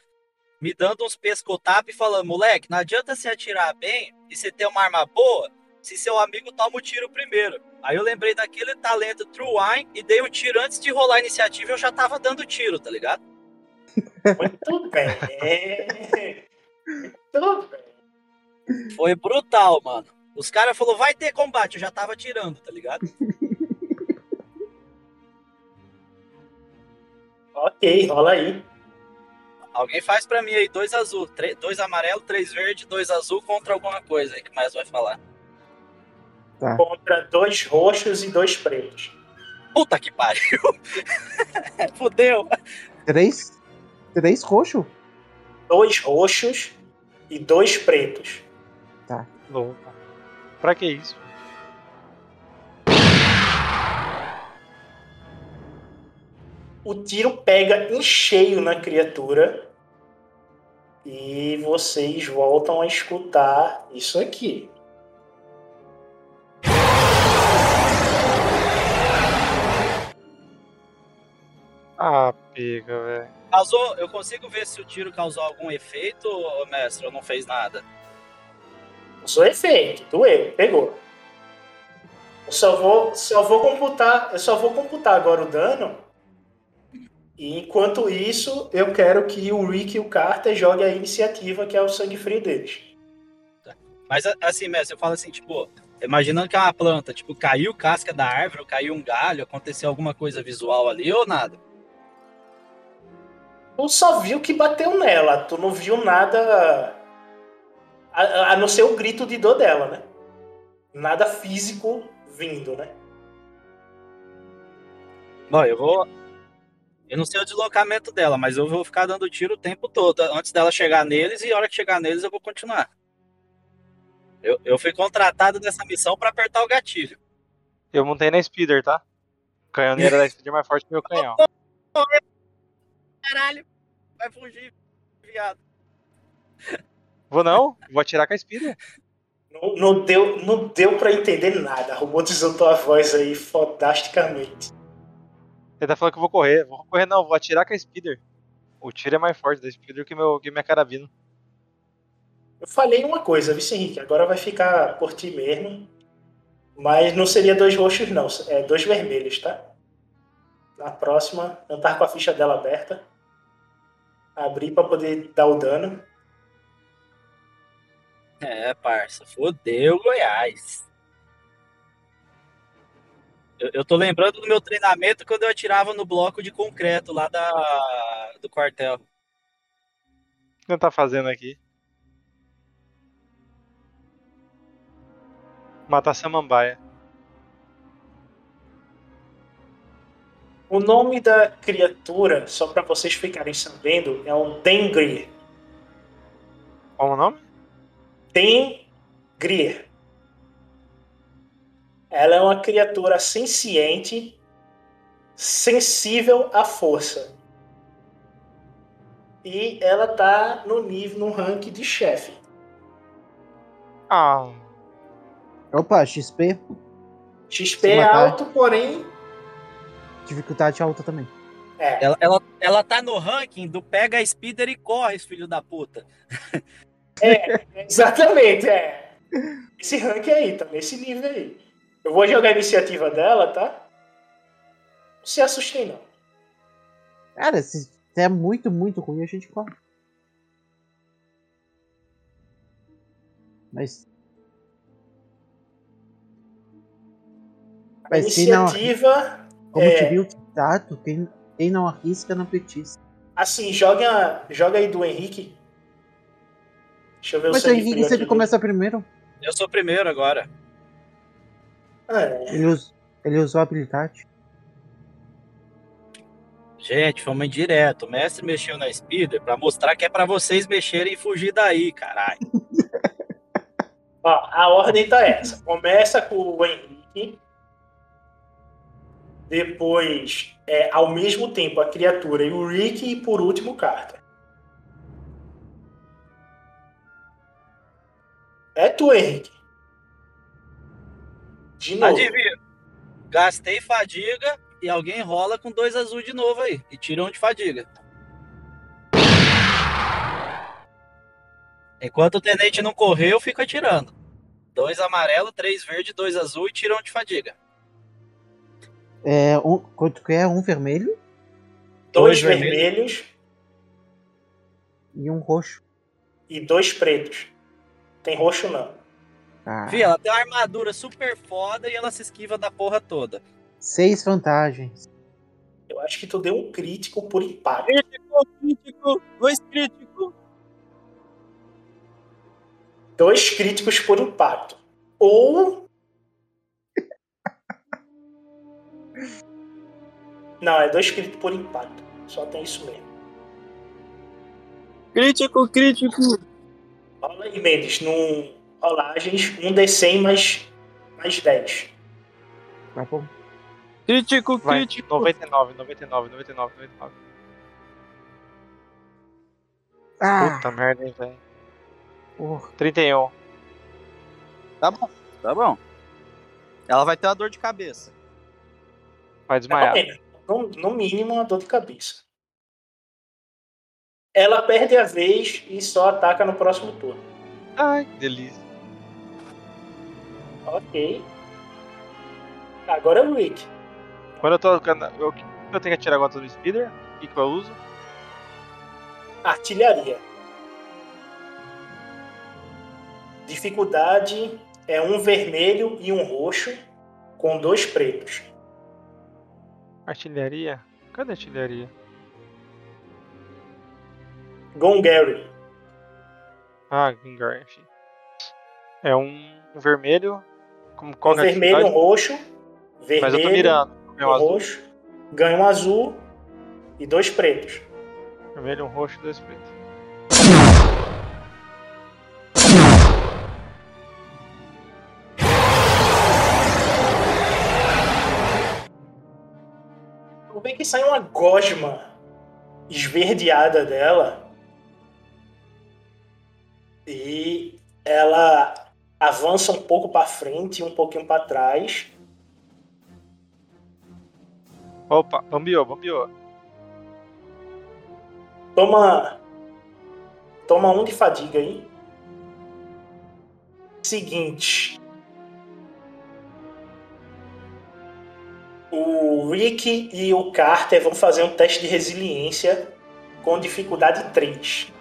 me dando uns pescotap e falando, moleque, não adianta se atirar bem e você ter uma arma boa se seu amigo toma o tiro primeiro. Aí eu lembrei daquele talento True Wine e dei o tiro antes de rolar a iniciativa eu já tava dando tiro, tá ligado? Muito bem. Muito bem. Foi brutal, mano. Os caras falaram, vai ter combate, eu já tava tirando, tá ligado? Ok, rola aí. Alguém faz pra mim aí, dois azul, três- dois amarelo, três verde, dois azul contra alguma coisa aí que mais vai falar. Tá. Contra dois roxos e dois pretos. Puta que pariu! Fudeu! Três? Três roxo? Dois roxos e dois pretos. Louco. Pra que isso? O tiro pega em cheio na criatura e vocês voltam a escutar isso aqui. Ah, pega, velho. Causou, eu consigo ver se o tiro causou algum efeito, mestre, ou não fez nada? Causou efeito, doeu, pegou. Eu só vou, só vou computar, eu só vou computar agora o dano. E enquanto isso, eu quero que o Rick e o Carter joguem a iniciativa, que é o sangue frio deles. Mas assim, mestre, eu falo assim, tipo, imaginando que é uma planta, tipo, caiu casca da árvore, ou caiu um galho, aconteceu alguma coisa visual ali ou nada? Tu só viu que bateu nela, tu não viu nada a, a não ser o grito de dor dela, né? Nada físico vindo, né? Bom, eu vou. Eu não sei o deslocamento dela, mas eu vou ficar dando tiro o tempo todo, antes dela chegar neles, e a hora que chegar neles eu vou continuar. Eu, eu fui contratado nessa missão pra apertar o gatilho. Eu montei na Speeder, tá? O canhoneiro da Speeder é mais forte que o meu canhão. Caralho, vai fugir, viado. Vou não, vou atirar com a Speeder. Não, não deu, não deu pra entender nada. Robotizou tua voz aí fodasticamente. Ele tá falando que eu vou correr. Vou correr não, vou atirar com a Speeder. O tiro é mais forte da Speeder que, meu, que minha carabina. Eu falei uma coisa, Vice Henrique, agora vai ficar por ti mesmo. Mas não seria dois roxos, não. É dois vermelhos, tá? Na próxima, eu tava com a ficha dela aberta. Abri pra poder dar o dano. É, parça, fodeu Goiás. Eu, eu tô lembrando do meu treinamento quando eu atirava no bloco de concreto lá da, do quartel. O que ele tá fazendo aqui? Matar samambaia. O nome da criatura, só pra vocês ficarem sabendo, é um Dengrir. Qual o nome? Dengrir. Ela é uma criatura senciente, sensível à força. E ela tá no nível, no rank de chefe. Ah, Opa, XP, XP é alto, porém. dificuldade alta também. É. Ela, ela, ela tá no ranking do pega a speeder e corre, filho da puta. Exatamente, é. Esse rank aí, tá nesse nível aí. Eu vou jogar a iniciativa dela, tá? Não se assustem, não. Cara, se é muito, muito ruim, a gente corre. Mas. A Mas não, iniciativa. como é- te viu que tato, quem, quem não arrisca não petisca. Assim, joga, joga aí do Henrique. Deixa eu ver Mas o o Henrique sempre começa primeiro. Eu sou primeiro agora. É. Ele, us, ele usou a habilidade. Gente, fomos direto. O mestre mexeu na speeder pra mostrar que é pra vocês mexerem e fugir daí, caralho. Ó, a ordem tá essa. Começa com o Henrique. Depois, é, ao mesmo tempo, a criatura e o Rick. E por último, o Carter. É tu, Henrique. De novo. Adivinha? Gastei fadiga e alguém rola com dois azul de novo aí. E tira um de fadiga. Enquanto o tenente não correu, eu fico atirando. Dois amarelo, três verde, dois azul e tira um de fadiga. É, um, quanto que é? Um vermelho Dois Dois vermelhos. vermelhos e um roxo. e dois pretos. Tem roxo não. Ah, Fih, ela tem uma armadura super foda e ela se esquiva da porra toda. seis vantagens. Eu acho que tu deu um crítico por impacto. Crítico, crítico, dois críticos. Dois críticos por impacto. Ou. Não, é dois críticos por impacto. Só tem isso mesmo. Crítico, crítico. Rola aí, Mendes, no rolagens, um D100 mais, mais 10. Tá bom. Crítico, Vai, crítico. 99, 99, 99, 99. Ah, Puta merda, hein, velho. porra. 31. Tá bom, tá bom. Ela vai ter uma dor de cabeça. Vai desmaiar. Ok, No, no mínimo, uma dor de cabeça. Ela perde a vez e só ataca no próximo turno. Ai, que delícia. Ok. Agora é o Rick. Quando eu tô. Eu, eu, eu tenho que atirar agora do speeder? O que, que eu uso? Artilharia. Dificuldade é um vermelho e um roxo com dois pretos. Artilharia? Cadê artilharia? Gongary. Ah, enfim. É um vermelho. Como Um qual que é vermelho e um roxo. Vermelho, Mas eu tô mirando. Um um azul. roxo. Ganha um azul e dois pretos. Vermelho, um roxo e dois pretos. Tu vê que sai uma gosma esverdeada dela. E ela avança um pouco pra frente e um pouquinho pra trás. Opa, bambiou, bambiou. Toma. Toma um de fadiga aí. Seguinte. O Rick e o Carter vão fazer um teste de resiliência com dificuldade 3.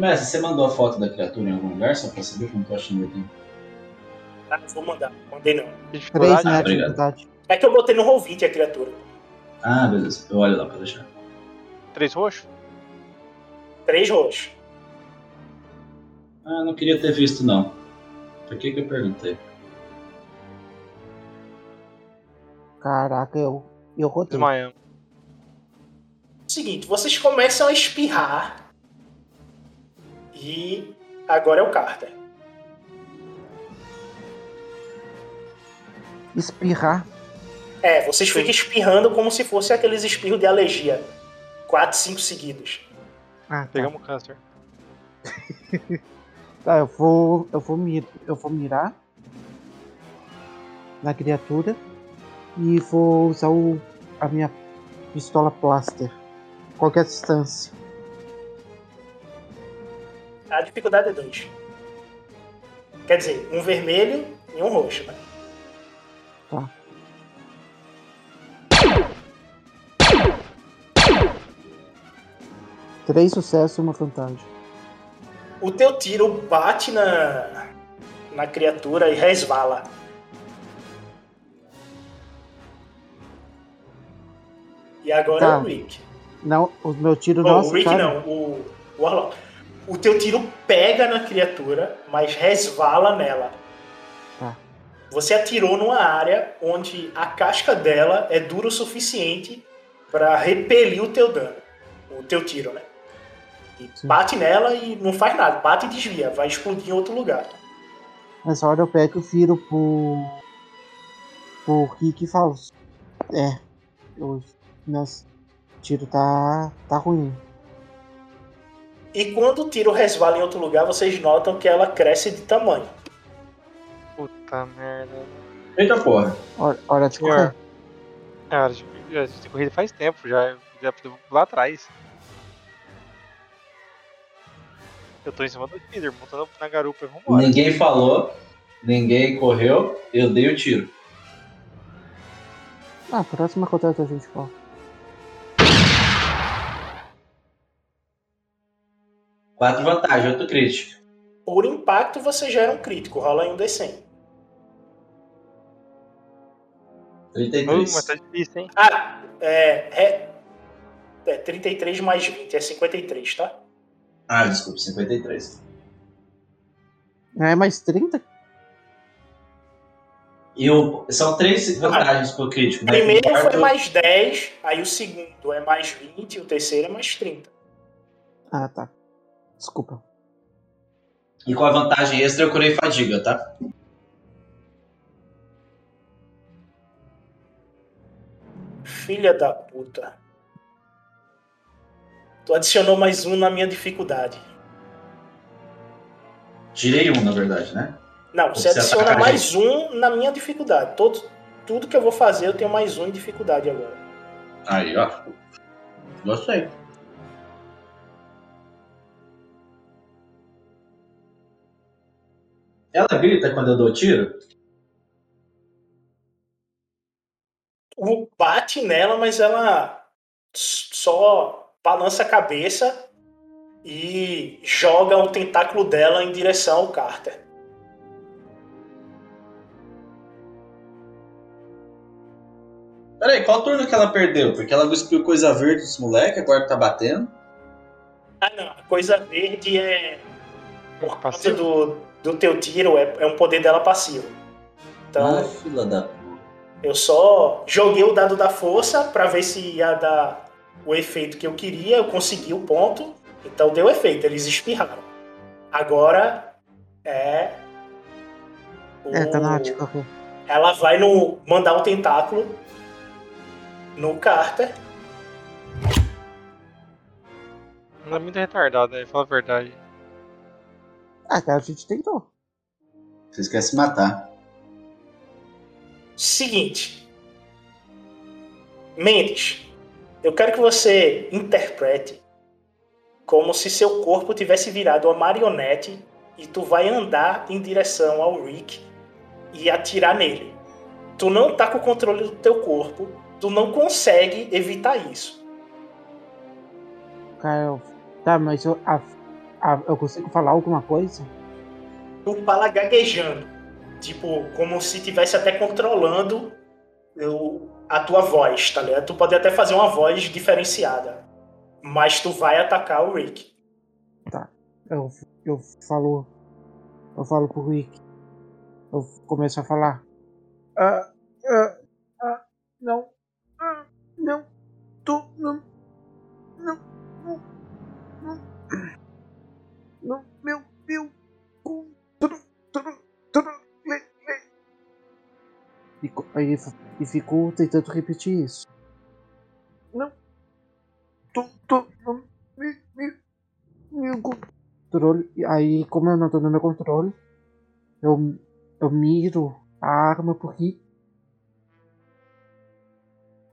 Mestre, você mandou a foto da criatura em algum lugar só pra saber como tô achando aqui? Tá? Vou mandar. Mandei não. Três. Dificuldade. É que eu botei no Roll20 a criatura. Ah, beleza. Eu olho lá pra deixar. Três roxos? Três roxos. Ah, não queria ter visto, não. Por que que eu perguntei? Caraca, eu, eu rodei. Desmaiamos. Seguinte, vocês começam a espirrar. E agora é o Carter. Espirrar. É, vocês ficam espirrando como se fosse aqueles espirros de alergia. Quatro, cinco seguidos. Ah, tá. Pegamos câncer. Tá, eu vou. Eu vou, mir, eu vou mirar na criatura e vou usar o, a minha pistola plaster. Qualquer distância. A dificuldade é dois. Quer dizer, um vermelho e um roxo, né? Tá. Três sucessos e uma vantagem. O teu tiro bate na, na criatura e resvala. E agora Tá. é o Rick. Não, o meu tiro Bom, não o Rick não, o, o Warlock. O teu tiro pega na criatura, mas resvala nela. Tá. Você atirou numa área onde a casca dela é dura o suficiente para repelir o teu dano. O teu tiro, né? E bate nela e não faz nada. Bate e desvia. Vai explodir em outro lugar. Nessa hora eu pego e viro pro. pro Rick e falo. É. O nosso tiro tá. tá ruim. E quando o tiro resvala em outro lugar, vocês notam que ela cresce de tamanho. Puta merda. Eita porra. Hora, hora de correr. É, já, de corrida faz tempo, já, já lá atrás. Eu tô em cima do líder, montando na garupa. Vambora. Ninguém falou, ninguém correu, eu dei o tiro. Ah, próxima contrata a gente, corre. Quatro vantagens, outro crítico. Por impacto, você gera um crítico. Rola aí um D100. 33. Hum, tá difícil, hein? Ah, é, é, é 33 mais 20, é 53, tá? Ah, desculpa, 53. É mais 30? E o, são três vantagens ah, pro crítico, né? Primeiro o quarto... foi mais 10, aí o segundo é mais 20, o terceiro é mais 30. Ah, tá. Desculpa. E com a vantagem extra eu curei fadiga, tá? Filha da puta. Tu adicionou mais um na minha dificuldade. Tirei um, na verdade, né? Não, você Você adiciona mais um na minha dificuldade. Todo, tudo que eu vou fazer eu tenho mais um em dificuldade agora. Aí, ó. Gostei. Ela grita quando eu dou tiro? Tu bate nela, mas ela só balança a cabeça e joga o tentáculo dela em direção ao Carter. Peraí, qual turno que ela perdeu? Porque ela cuspiu coisa verde dos moleque, agora tá batendo. Ah, não. A coisa verde é. Por causa do, do teu tiro, é, é um poder dela passivo. Então, Ah, fila da puta. eu só joguei o dado da força pra ver se ia dar o efeito que eu queria. Eu consegui o ponto. Então deu efeito, eles espirraram. Agora é. o- É, tá na correr. Ela vai no mandar um tentáculo no Carter. Não é muito retardado, né? Fala a verdade. Ah, cara, a gente tentou. Vocês querem se matar. Seguinte. Mendes, eu quero que você interprete como se seu corpo tivesse virado uma marionete e tu vai andar em direção ao Rick e atirar nele. Tu não tá com o controle do teu corpo, tu não consegue evitar isso. Cara, tá, mas eu, a- a- eu consigo falar alguma coisa? Tu fala gaguejando, tipo, como se tivesse até controlando o- a tua voz, tá ligado? Tu pode até fazer uma voz diferenciada, mas tu vai atacar o Rick. Eu, eu falo. Eu falo pro Rick. Eu começo a falar. Ah, ah, ah, não. Aí, e ficou tentando repetir isso. Não. Tô. Tô. Não. Me. Me. Meu controle. Aí, como eu não tô no meu controle, eu, eu miro a arma por aqui.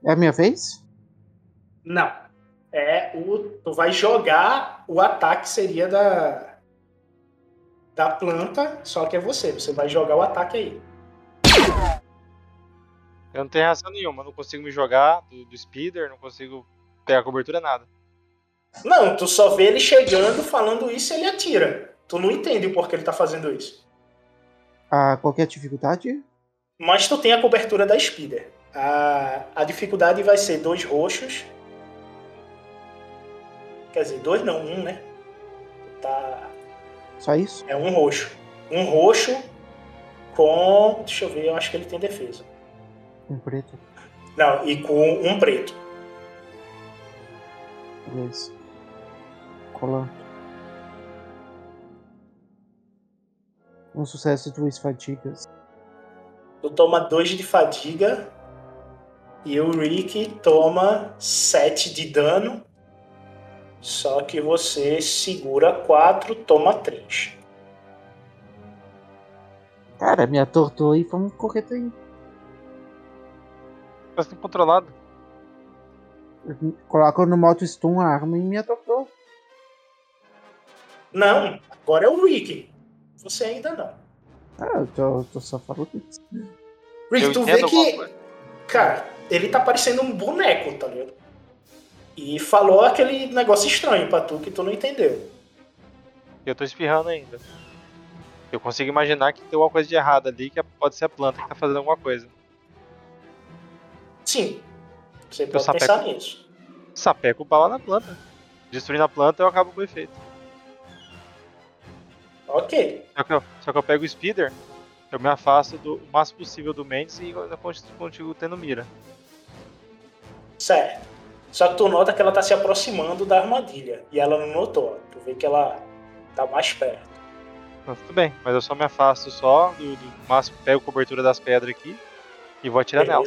É a minha vez? Não. É o. Tu vai jogar o ataque seria da. Da planta, só que é você. Você vai jogar o ataque aí. Eu não tenho reação nenhuma, não consigo me jogar do, do speeder, não consigo pegar cobertura, nada. Não, tu só vê ele chegando, falando isso e ele atira. Tu não entende o porquê ele tá fazendo isso. Ah, qualquer dificuldade? Mas tu tem a cobertura da Spider. A, a dificuldade vai ser dois roxos. Quer dizer, dois não, um, né? Tá. Só isso? É um roxo. Um roxo com. Deixa eu ver, eu acho que ele tem defesa. Um preto. Não, e com um preto. Beleza. Colando. Um sucesso e duas fadigas. Tu toma dois de fadiga. E o Rick toma sete de dano. Só que você segura quatro, toma três. Cara, me atortou e vamos correr daí. Tá sendo controlado. Coloca no moto stun a arma e me atortou. Não, agora é o Rick. Você ainda não. Ah, eu tô, tô só falando isso. Rick, Eu tu vê que. Cara, ele tá parecendo um boneco, tá ligado? E falou aquele negócio estranho pra tu que tu não entendeu. E eu tô espirrando ainda. Eu consigo imaginar que tem alguma coisa de errado ali, que pode ser a planta que tá fazendo alguma coisa. Sim. Você pode sapeco. pensar nisso. Sapeco bala na planta. Destruindo a planta, eu acabo com o efeito. Ok. Só que eu, só que eu pego o speeder, eu me afasto do o máximo possível do Mendes e eu consigo tendo mira. Certo. Só que tu nota que ela tá se aproximando da armadilha. E ela não notou. Tu vê que ela tá mais perto. Mas tudo bem, mas eu só me afasto só do, do máximo, pego cobertura das pedras aqui e vou atirar nela.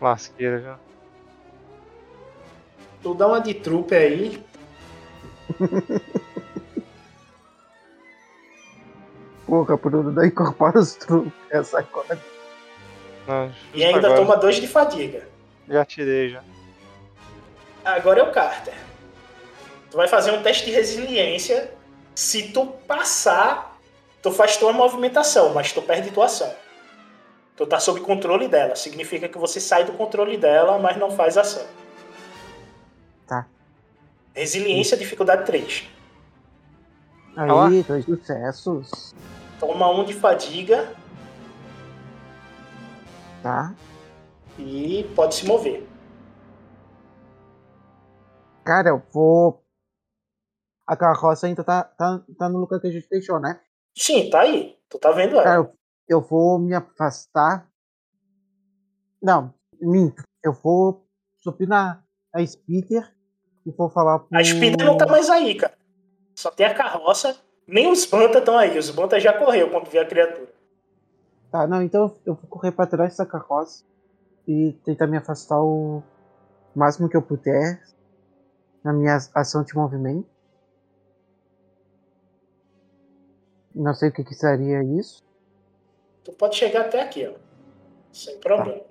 Lasqueira já. Tu dá uma de trupe aí. Porra, Bruno, daí incorpora os truques. Essa coisa. Não, E ainda agora. toma dois de fadiga. Já tirei já. Agora é o Carter. Tu vai fazer um teste de resiliência. Se tu passar, tu faz tua movimentação, mas tu perde tua ação. Tu tá sob controle dela. Significa que você sai do controle dela, mas não faz ação. Tá. Resiliência, dificuldade 3. Aí, dois sucessos. Toma um de fadiga Tá. e pode se mover. Cara, eu vou. A carroça ainda tá, tá, tá no lugar que a gente deixou, né? Sim, tá aí. Tu tá vendo ela. Cara, eu, eu vou me afastar. Não, minto. Eu vou subir na, na speeder e vou falar pro. A Speeder não tá mais aí, cara. Só tem a carroça. Nem os Banta estão aí. Os Banta já correu quando viu a criatura. Tá, não, então eu vou correr pra trás dessa carroça e tentar me afastar o máximo que eu puder na minha ação de movimento. Não sei o que, que seria isso. Tu pode chegar até aqui, ó. Sem problemas.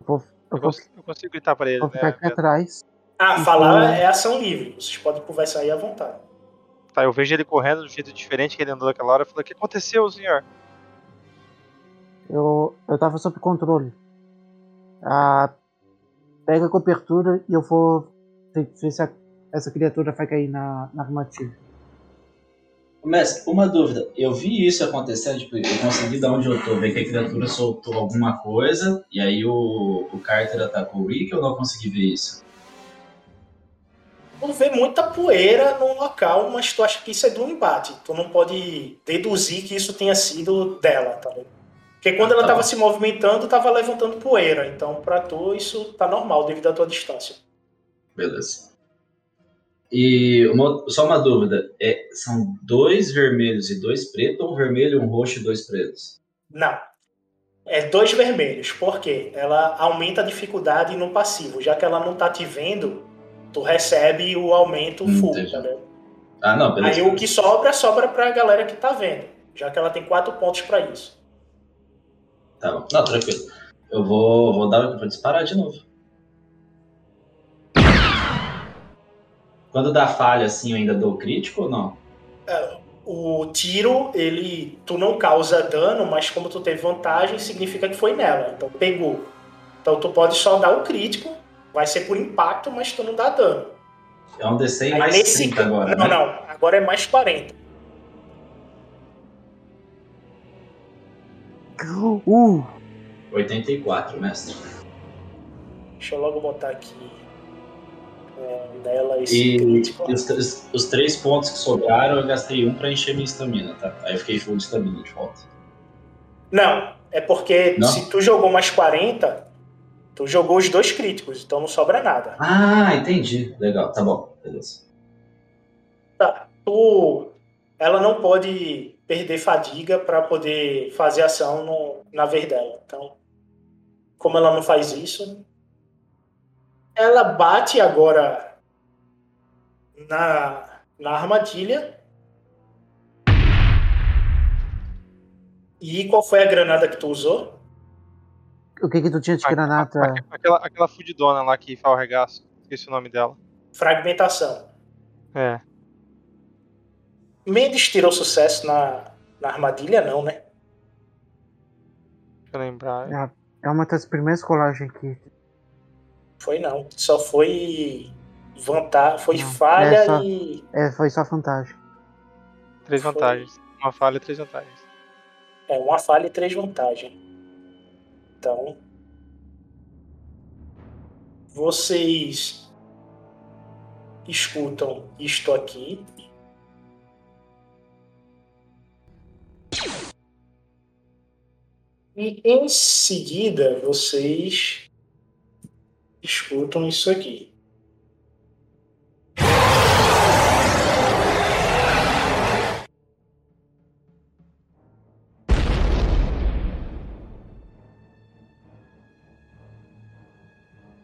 Eu vou, eu vou, consigo, eu consigo gritar pra ele, vou ficar né? aqui atrás. Ah, falar é ação livre. Vocês podem conversar aí à vontade. Tá, eu vejo ele correndo de um jeito diferente que ele andou naquela hora. Eu falei, o que aconteceu, senhor? Eu, eu tava sob controle. Ah, pega a cobertura e eu vou ver ver se a- essa criatura vai cair na, na armadilha. Mestre, uma dúvida. Eu vi isso acontecendo, tipo, eu consegui dar onde eu tô, ver que a criatura soltou alguma coisa, e aí o, o Carter atacou o Rick, ou não consegui ver isso? Tu vê muita poeira no local, mas tu acha que isso é do embate. Tu não pode deduzir que isso tenha sido dela, tá vendo? Porque quando ela Tá tava bom. se movimentando, tava levantando poeira. Então, pra tu, isso tá normal devido à tua distância. Beleza. E uma- só uma dúvida. É, são dois vermelhos e dois pretos, ou um vermelho, um roxo e dois pretos? Não. É dois vermelhos. Por quê? Ela aumenta a dificuldade no passivo. Já que ela não tá te vendo, tu recebe o aumento Hum, full, entendi. tá vendo? Ah, não, beleza. Aí o que sobra, sobra pra galera que tá vendo. Já que ela tem quatro pontos pra isso. Tá bom. Não, tranquilo. Eu vou, vou dar, vou disparar de novo. Quando dá falha assim, eu ainda dou crítico ou não? O tiro, ele. Tu não causa dano, mas como tu teve vantagem, significa que foi nela. Então pegou. Então tu pode só dar o crítico. Vai ser por impacto, mas tu não dá dano. É um D100 Aí mais nesse 30 agora, Não, né? não. Agora é mais 40. Uh! 84, mestre. Deixa eu logo botar aqui. É, nela E os, os- os três pontos que sobraram, eu gastei um pra encher minha estamina, tá? Aí eu fiquei full de estamina de volta. Não, é porque Não? se tu jogou mais 40, tu jogou os dois críticos, então não sobra nada. Ah, entendi. Legal, tá bom. Beleza. Tá. Tu, ela não pode perder fadiga para poder fazer ação no, na vez dela. Então, como ela não faz isso, ela bate agora na, na armadilha. E qual foi a granada que tu usou? O que que tu tinha de granada? Aquela, aquela fudidona lá que fala o regaço. Esqueci o nome dela. Fragmentação. É. Mendes tirou sucesso na, na armadilha, não, né? Deixa eu lembrar. É, é uma das primeiras colagens que. Foi não. Só foi vantagem, foi falha é só- e É, foi só vantagem. Três Foi. vantagens. Uma falha e três vantagens. é uma falha e três vantagens. Então, vocês escutam isto aqui. E em seguida vocês escutam isso aqui.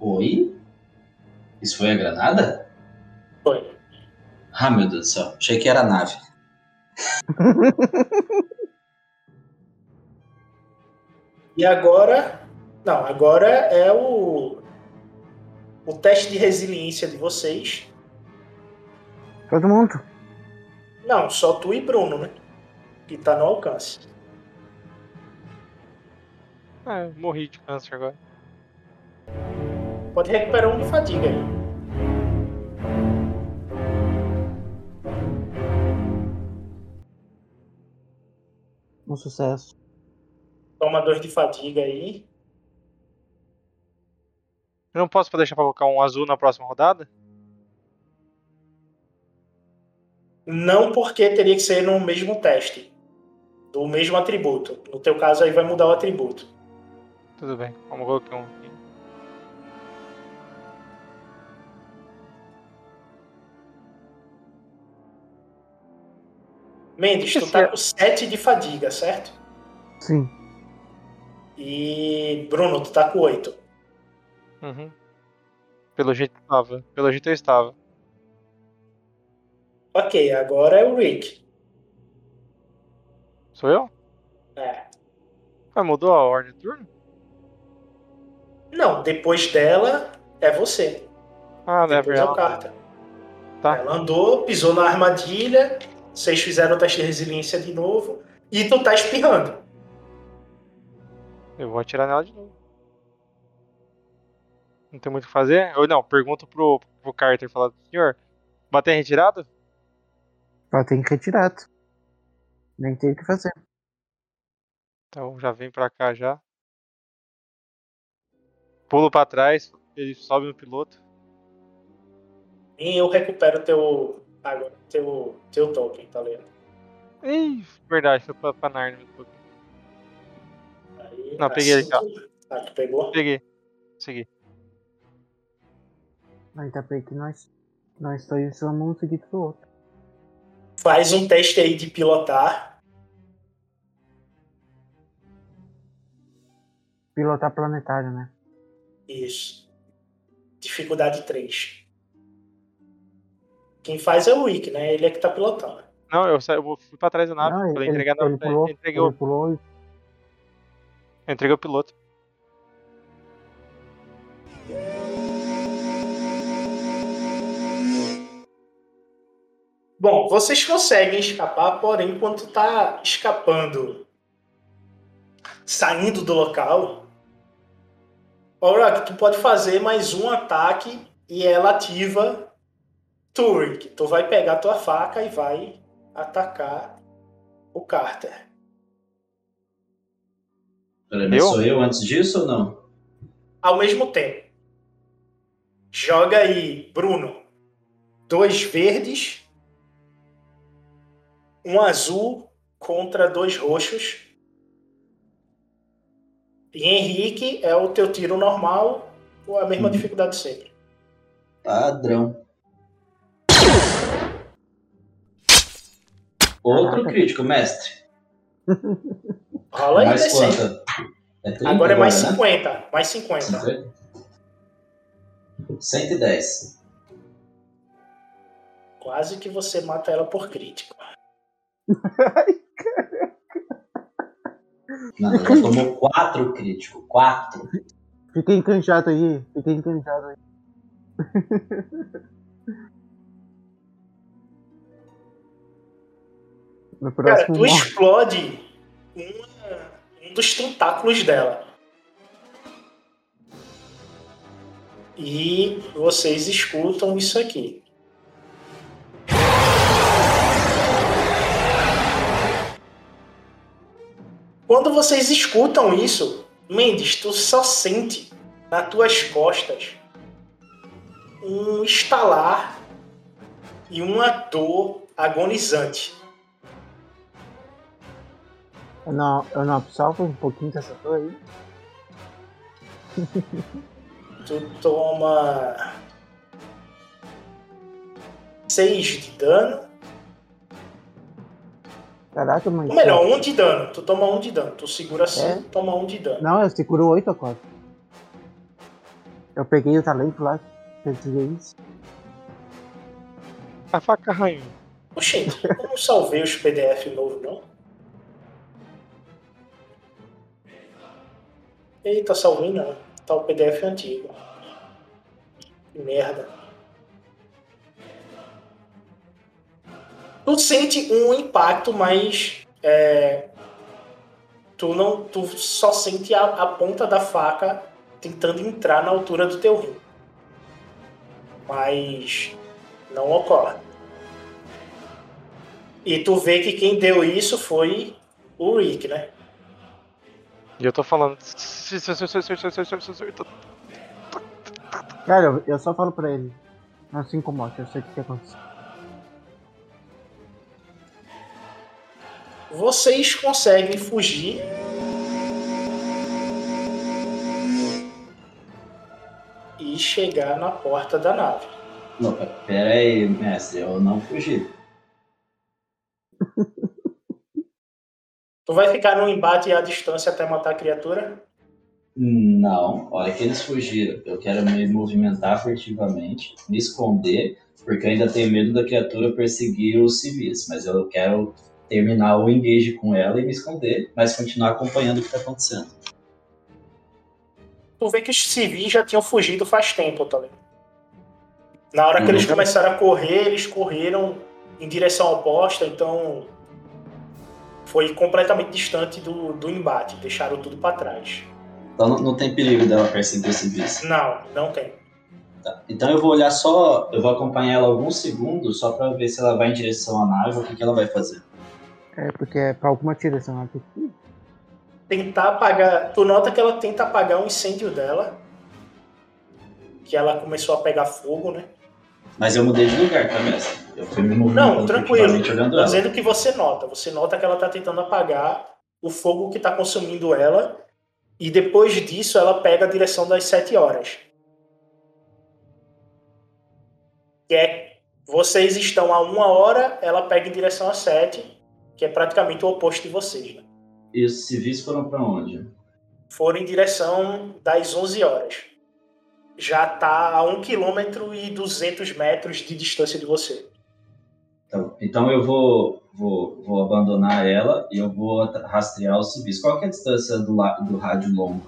Oi? Isso foi a granada? Foi. Ah, meu Deus do céu. Achei que era a nave. E agora. Não, agora é o. O teste de resiliência de vocês. Todo mundo. Não, só tu e Bruno, né? Que tá no alcance. É, morri de câncer agora. Pode recuperar um de fadiga aí. Um sucesso. Toma dois de fadiga aí. Eu não posso deixar pra colocar um azul na próxima rodada? Não porque teria que ser no mesmo teste. Do mesmo atributo. No teu caso aí vai mudar o atributo. Tudo bem, vamos colocar um aqui. Mendes, tu tá com 7 de fadiga, certo? Sim. E Bruno, tu tá com 8. Uhum. Pelo jeito estava. Pelo jeito eu estava. Ok, agora é o Rick. Sou eu? É. Ah, mudou a ordem de turno? Não, depois dela é você. Ah, Depois leva é o ela. Carter. Tá. Ela andou, pisou na armadilha, vocês fizeram o teste de resiliência de novo, e tu tá espirrando. Eu vou atirar nela de novo. Não tem muito o que fazer? Eu não, pergunto pro, pro Carter falar, senhor, bater em retirado? Ela tem que retirar. Nem tem o que fazer. Então já vem pra cá já. Pulo pra trás, ele sobe no piloto. E eu recupero teu. Agora, teu, teu token, tá ligado? Ih, verdade, foi pra, pra Narnia. Aí, Não, peguei ele, assim ó. tu- Ah, tu pegou? Peguei. Segui. Ainda bem que nós, nós dois vamos um seguido do outro. Faz um teste aí de pilotar. Pilotar planetário, né? Isso. Dificuldade 3. Quem faz é o Rick, né? Ele é que tá pilotando. Não, eu, sa- eu vou- fui pra trás da nave, Não, ele, entregar na ele pulou, entreguei, o, ele pulou eu entreguei o piloto. Bom, vocês conseguem escapar, porém, quando tá escapando, saindo do local, Aurak, tu pode fazer mais um ataque e ela ativa Turik. Tu vai pegar tua faca e vai atacar o Carter. Peraí, Eu? sou eu antes disso ou não? Ao mesmo tempo. Joga aí, Bruno. Dois verdes, um azul contra dois roxos. E Henrique é o teu tiro normal ou a mesma dificuldade sempre. Padrão. Outro crítico, mestre. Rola aí, mais quanto? É 30 Agora é mais né? 50. Mais 50. 50? 110. Quase que você mata ela por crítico. Não, ela tomou 4 crítico. 4. Fica encanjado aí, fica encanjado aí. No Cara, próximo tu explode uma- um dos tentáculos dela. E vocês escutam isso aqui. Quando vocês escutam isso, Mendes, tu só sente nas tuas costas um estalar e uma dor agonizante. Eu não, eu não absorvo um pouquinho dessa dor aí. Tu toma 6 de dano. Caraca, mas. Ou melhor, 1 um de dano. Tu toma 1 um de dano. Tu segura assim, É? toma 1 um de dano. Não, eu seguro 8 ou 4. Eu peguei o talento lá, peguei isso. A faca arranhou. Oxente, eu não salvei os PDF novo, não. Eita, salvei não. Tá o PDF antigo. Que merda. Tu sente um impacto, mas é, tu não, tu só sente a, a ponta da faca tentando entrar na altura do teu rim. Mas não ocorre. E tu vê que quem deu isso foi o Rick, né? E eu tô falando. Cara, eu, só falo pra ele. Não se incomode, eu sei o que aconteceu. Vocês conseguem fugir. E chegar na porta da nave. Não, pera aí, mestre, eu não fugi. Tu vai ficar num embate à distância até matar a criatura? Não, a hora que eles fugiram, eu quero me movimentar furtivamente, me esconder, porque eu ainda tenho medo da criatura perseguir os civis, mas eu quero terminar o engage com ela e me esconder, mas continuar acompanhando o que tá acontecendo. Tu vê que os civis já tinham fugido faz tempo, tá ligado? Na hora que eles Uhum. começaram a correr, eles correram em direção oposta, então foi completamente distante do, do embate, deixaram tudo pra trás. Então não, não tem perigo dela perseguir os civis. Não, não tem. Tá. Então eu vou olhar só, eu vou acompanhar ela alguns segundos só pra ver se ela vai em direção à nave ou o que, que ela vai fazer. É, porque é pra alguma direção aqui. tentar apagar. Tu nota que ela tenta apagar um incêndio dela. Que ela começou a pegar fogo, né? Mas eu mudei de lugar, tá, mestre? Eu fui me movimentando Não, tranquilo. dizendo que você nota. Você nota que ela tá tentando apagar o fogo que tá consumindo ela. E depois disso ela pega a direção das 7 horas. Que é. Vocês estão a uma hora, ela pega em direção às 7, que é praticamente o oposto de vocês, né? E os civis foram pra onde? foram em direção das 11 horas. Já tá a 1 km e 200 metros de distância de você. Tá, Então eu vou, vou, vou abandonar ela e eu vou rastrear os civis. Qual é a distância do, do rádio longo?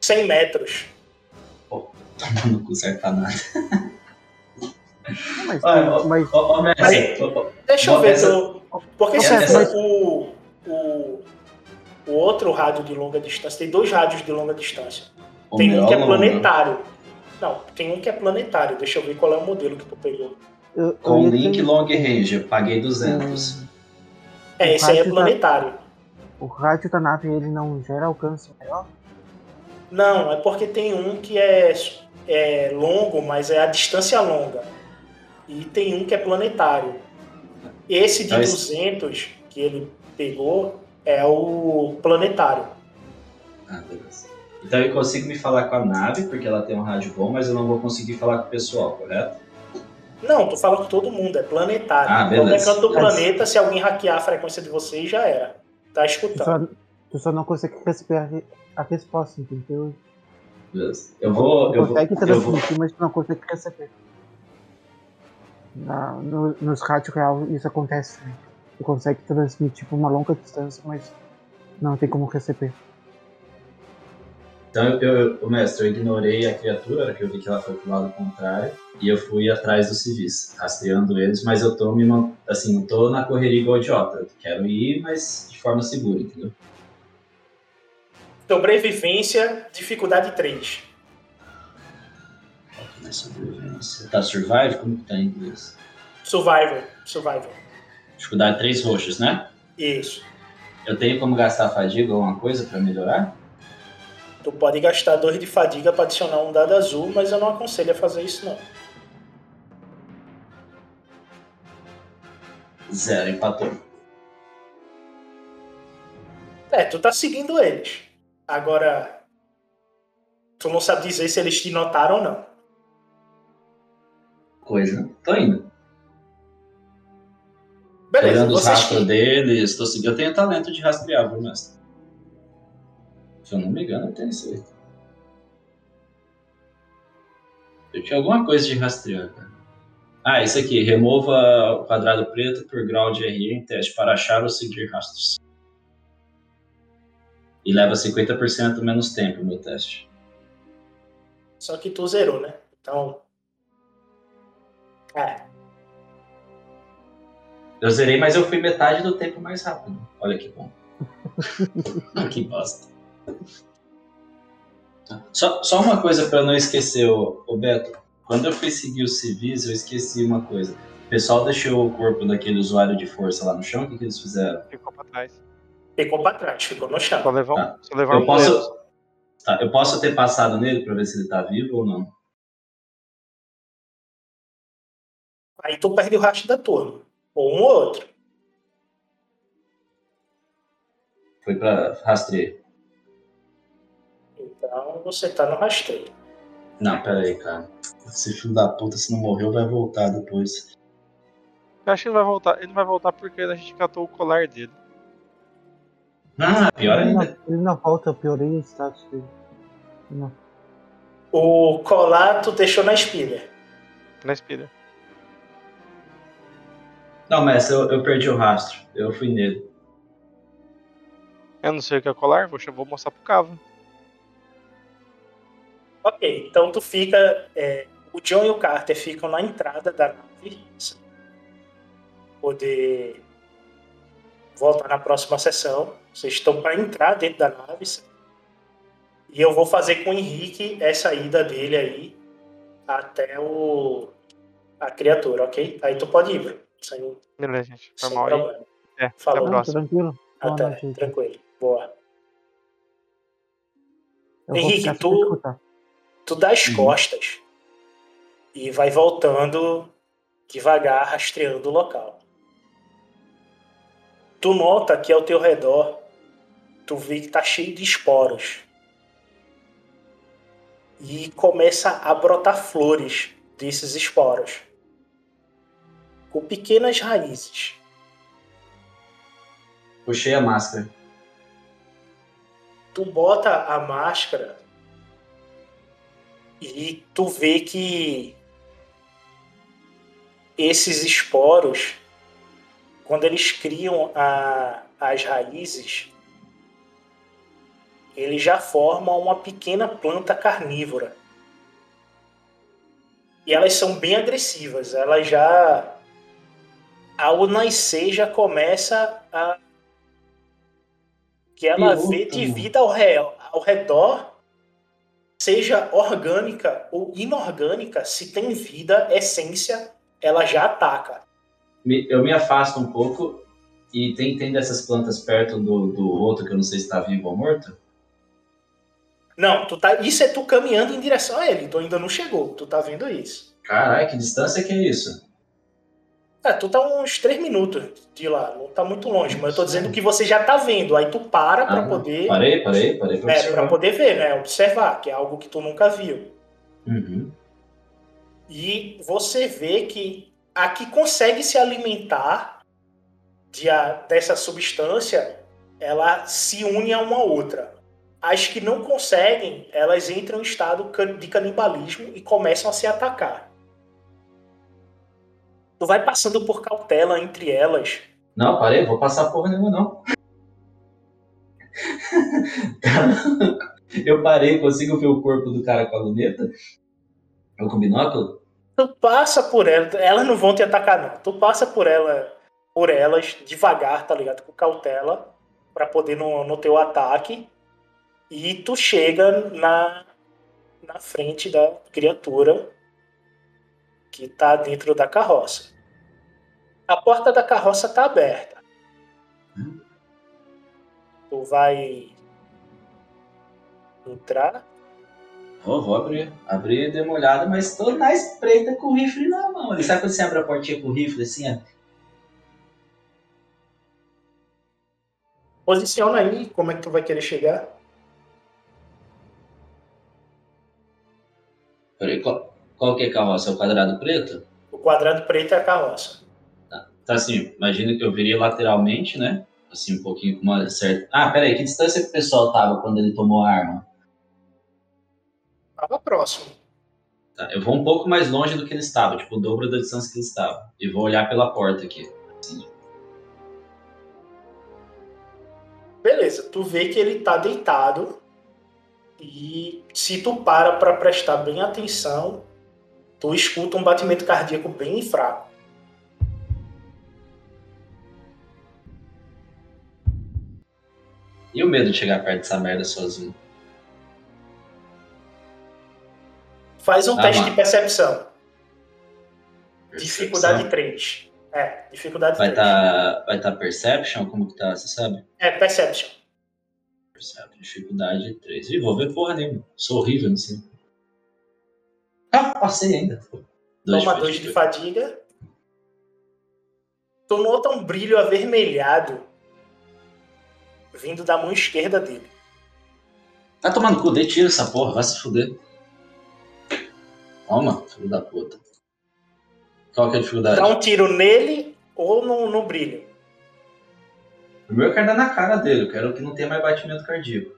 100 metros. Não conserta nada. Mas, Olha, mas ó, ó, ó, ó, Deixa eu ver. essa- tu- Porque se mas- o, o, o outro rádio de longa distância, tem dois rádios de longa distância. o Tem um que é longo. planetário. Não, tem um que é planetário. Deixa eu ver qual é o modelo que tu pegou. eu, eu Com link ter- long range, eu paguei 200. É, O esse aí é da- planetário. o rádio da nave ele não gera alcance maior? Não, é porque tem um que é, é longo, mas é a distância longa. E tem um que é planetário. Esse de esse- 200 que ele pegou é o planetário. Ah, beleza. Então eu consigo me falar com a nave, porque ela tem um rádio bom, mas eu não vou conseguir falar com o pessoal, correto? Não, tu fala com todo mundo, é planetário. Ah, Qualquer beleza. canto do Mas- planeta, se alguém hackear a frequência de vocês, já era. Tá Tu escutando. só, tu só não consegue receber a, re- a resposta, entendeu? Beleza. Eu vou. Tu Eu vou, eu vou mas tu não consegue receber. Na, no- nos rádios real isso acontece. né? Tu consegue transmitir por uma longa distância, mas não tem como receber. Então, eu, eu, mestre, eu ignorei a criatura, que eu vi que ela foi pro lado contrário, e eu fui atrás dos civis, rastreando eles, mas eu tô me assim, não tô na correria igual idiota. Quero ir, mas de forma segura, entendeu? Sobrevivência, dificuldade 3. Na sobrevivência. Tá, survive? Como que tá em inglês? Survival. Survival. Dificuldade 3 roxos, né? Isso. Eu tenho como gastar fadiga ou alguma coisa pra melhorar? Tu pode gastar 2 de fadiga para adicionar um dado azul, mas eu não aconselho a fazer isso não. Zero, empatou. É, tu tá seguindo eles. Agora, Tu não sabe dizer se eles te notaram ou não. Coisa. Tô indo. Beleza, Pegando os rastros deles, tô seguindo. Eu tenho talento de rastrear, viu, mestre? Se eu não me engano, eu tenho isso aí. Eu tinha alguma coisa de rastrear, cara. Ah, isso aqui. Remova o quadrado preto por grau de RE em teste para achar ou seguir rastros. E leva 50% menos tempo no teste. Só que tu zerou, né? Então. É. Eu zerei, mas eu fui metade do tempo mais rápido. Olha que bom. que bosta. Só, só uma coisa para não esquecer, ô, ô Beto. Quando eu fui seguir os civis, eu esqueci uma coisa. O pessoal deixou o corpo daquele usuário de força lá no chão, o que, que eles fizeram? Ficou pra trás. Ficou pra trás, ficou no chão. Só levar, Tá. só levar Eu um posso, tá, eu posso ter passado nele para ver se ele tá vivo ou não? Aí tu perde o rastro da turma. Ou um ou outro. Foi para rastreio. Então você tá no rastreio. Não, pera aí, cara. Esse filho da puta, se não morreu, vai voltar depois. Eu acho que ele vai voltar. Ele não vai voltar porque a gente catou o colar dele. Ah, pior Ele não, ainda. ele não volta, eu piorei o status dele. Não. O colar tu deixou na Spiller. Na espelha. Não, mestre, eu, eu perdi o rastro. Eu fui nele. Eu não sei o que é colar, vou, vou mostrar pro Cava. Ok, então tu fica. é, o John e o Carter ficam na entrada da nave. Poder voltar na próxima sessão. Vocês estão para entrar dentro da nave. E eu vou fazer com o Henrique essa ida dele aí até o a criatura, ok? Aí tu pode ir, Bruno. Sem, Beleza, gente. Foi sem mal aí. problema. É, até Falou. a Não, próxima. tranquilo. Boa Até, noite aí. tranquilo. Boa. Eu Henrique, tu-. Tu dá as Uhum. costas e vai voltando devagar, rastreando o local. Tu nota que ao teu redor, tu vê que tá cheio de esporos. E começa a brotar flores desses esporos. Com pequenas raízes. Puxei a máscara. tu bota a máscara e tu vê que esses esporos, quando eles criam a- as raízes, eles já formam uma pequena planta carnívora. E elas são bem agressivas. Elas já, ao nascer, já começa a que ela Que vê de vida ao, re- ao redor, seja orgânica ou inorgânica, se tem vida, essência, ela já ataca. Eu me afasto um pouco e tem, tem dessas plantas perto do, do outro que eu não sei se tá vivo ou morto. Não, tu tá, isso é tu caminhando em direção a ele, tu ainda não chegou, tu tá vendo isso. Caralho, que distância que é isso? É, tu tá uns três minutos de lá, não tá muito longe, mas eu tô dizendo que você já tá vendo, aí tu para pra Ah, poder. Parei, parei, parei pra É, pra poder ver, né? Observar, que é algo que tu nunca viu. Uhum. E você vê que a que consegue se alimentar de a- dessa substância, ela se une a uma outra. As que não conseguem, elas entram em estado de canibalismo e começam a se atacar. Tu vai passando por cautela entre elas. Não, parei, vou passar porra nenhuma, não. eu parei, consigo ver o corpo do cara com a luneta? Ou com o binóculo? Tu passa por elas, elas não vão te atacar não. Tu passa por ela, por elas devagar, tá ligado? Com cautela pra poder no, no teu ataque e tu chega na na frente da criatura que tá dentro da carroça. A porta da carroça tá aberta. Tu vai entrar Vou, vou abrir. Abrir e dei uma olhada, mas tô na espreita com o rifle na mão. ali. Sabe quando você abre a portinha com o rifle assim, ó? Posiciona aí como é que tu vai querer chegar. Peraí, qual, qual que é a carroça? É o quadrado preto? O quadrado preto é a carroça. Então, assim, imagina que eu virei lateralmente, né? Assim, um pouquinho com uma certa. Ah, peraí, que distância que o pessoal tava quando ele tomou a arma? Tava próximo. Tá, eu vou um pouco mais longe do que ele estava, tipo, o dobro da distância que ele estava. E vou olhar pela porta aqui. Assim. Beleza, tu vê que ele tá deitado. E se tu para pra prestar bem atenção, tu escuta um batimento cardíaco bem fraco. E o medo de chegar perto dessa merda sozinho? Faz um Ah, teste mano. de percepção. Dificuldade 3. É, dificuldade Vai 3. estar vai tá Perception? Como que tá? Você sabe? É, perception. Perception, dificuldade 3. Ih, vou ver porra nenhuma. Sou horrível, não sei. Ah, passei ainda. Dois Toma de 2 de fadiga. Tu nota um brilho avermelhado vindo da mão esquerda dele. Vai tomar no cu, dei tiro essa porra, vai se fuder. Toma, filho da puta. Qual que é a dificuldade? Dá um tiro nele ou no, no brilho. Primeiro eu quero dar na cara dele, eu quero que não tenha mais batimento cardíaco.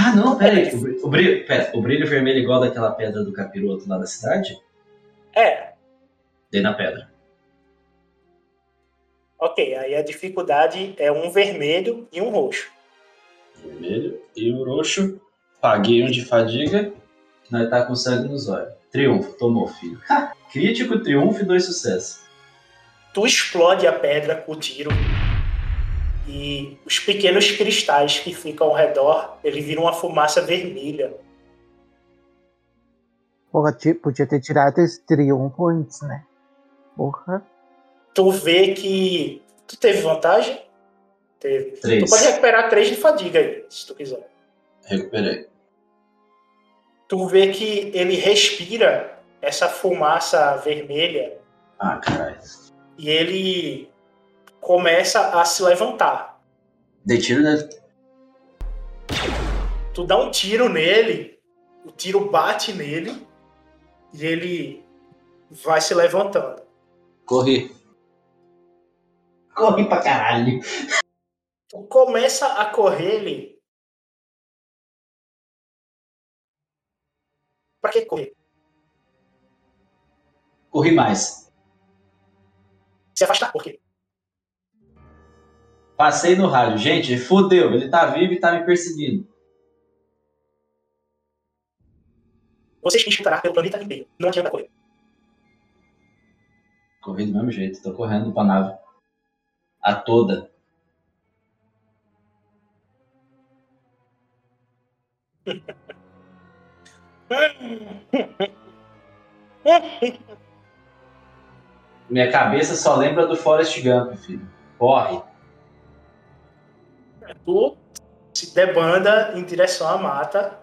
Ah, não, pera aí. O brilho, o brilho, pera, o brilho vermelho é igual daquela pedra do capiroto lá da cidade? É, Dei na pedra. ok. Aí a dificuldade é um vermelho e um roxo. Vermelho e o roxo. Paguei um de fadiga. Nós tá com sangue nos olhos. Triunfo, tomou, filho. Ha, crítico, triunfo e dois sucessos. Tu explode a pedra com o tiro. E os pequenos cristais que ficam ao redor, ele viram uma fumaça vermelha. Porra, podia ter tirado esse triunfo antes, né? Porra. Tu vê que. Tu teve vantagem? Teve. Três. Tu pode recuperar 3 de fadiga aí, se tu quiser. Recuperei. Tu vê que ele respira essa fumaça vermelha Ah, caralho. e ele começa a se levantar. Dei tiro nele. Tu dá um tiro nele, o tiro bate nele e ele vai se levantando. Corri. Corri pra caralho. Tu começa a correr ele. Pra que correr? Corri mais. Se afastar, por quê? Passei no rádio. Gente, fudeu. Ele tá vivo e tá me perseguindo. Vocês que escutar pelo planeta inteiro. Não adianta correr. Corri do mesmo jeito. Tô correndo pra nave. A toda. Minha cabeça só lembra do Forrest Gump, filho. Corre. Tu se debanda em direção à mata,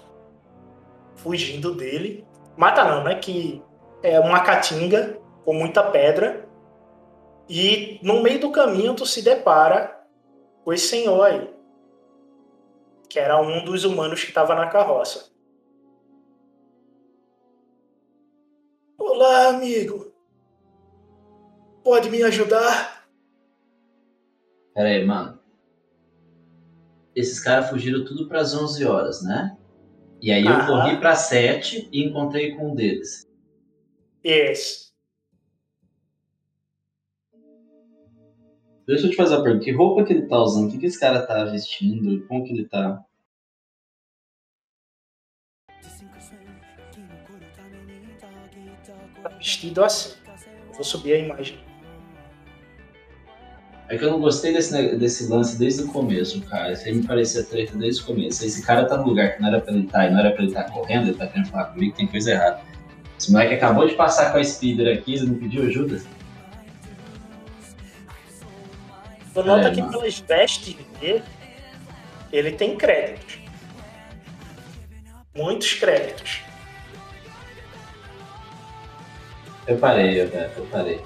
fugindo dele. Mata não, né? Que é uma caatinga com muita pedra. E no meio do caminho tu se depara com esse senhor aí. Que era um dos humanos que estava na carroça. Olá, amigo. Pode me ajudar? Pera aí, mano. Esses caras fugiram tudo pras 11 horas, né? E aí eu corri pra 7 e encontrei com um deles. Esse. Deixa eu te fazer uma pergunta. Que roupa que ele tá usando? O que, que esse cara tá vestindo? Como que ele tá? Tá vestido assim. Vou subir a imagem. É que eu não gostei desse, desse lance desde o começo, cara. Isso aí me parecia treta desde o começo. Esse cara tá no lugar que não era pra ele estar e não era pra ele estar correndo, ele tá querendo falar comigo, tem coisa errada. Esse moleque acabou de passar com a speeder aqui, ele não pediu ajuda. Tu nota É, que mano. pelas vestes dele, ele tem créditos. Muitos créditos. Eu parei, eu, eu parei.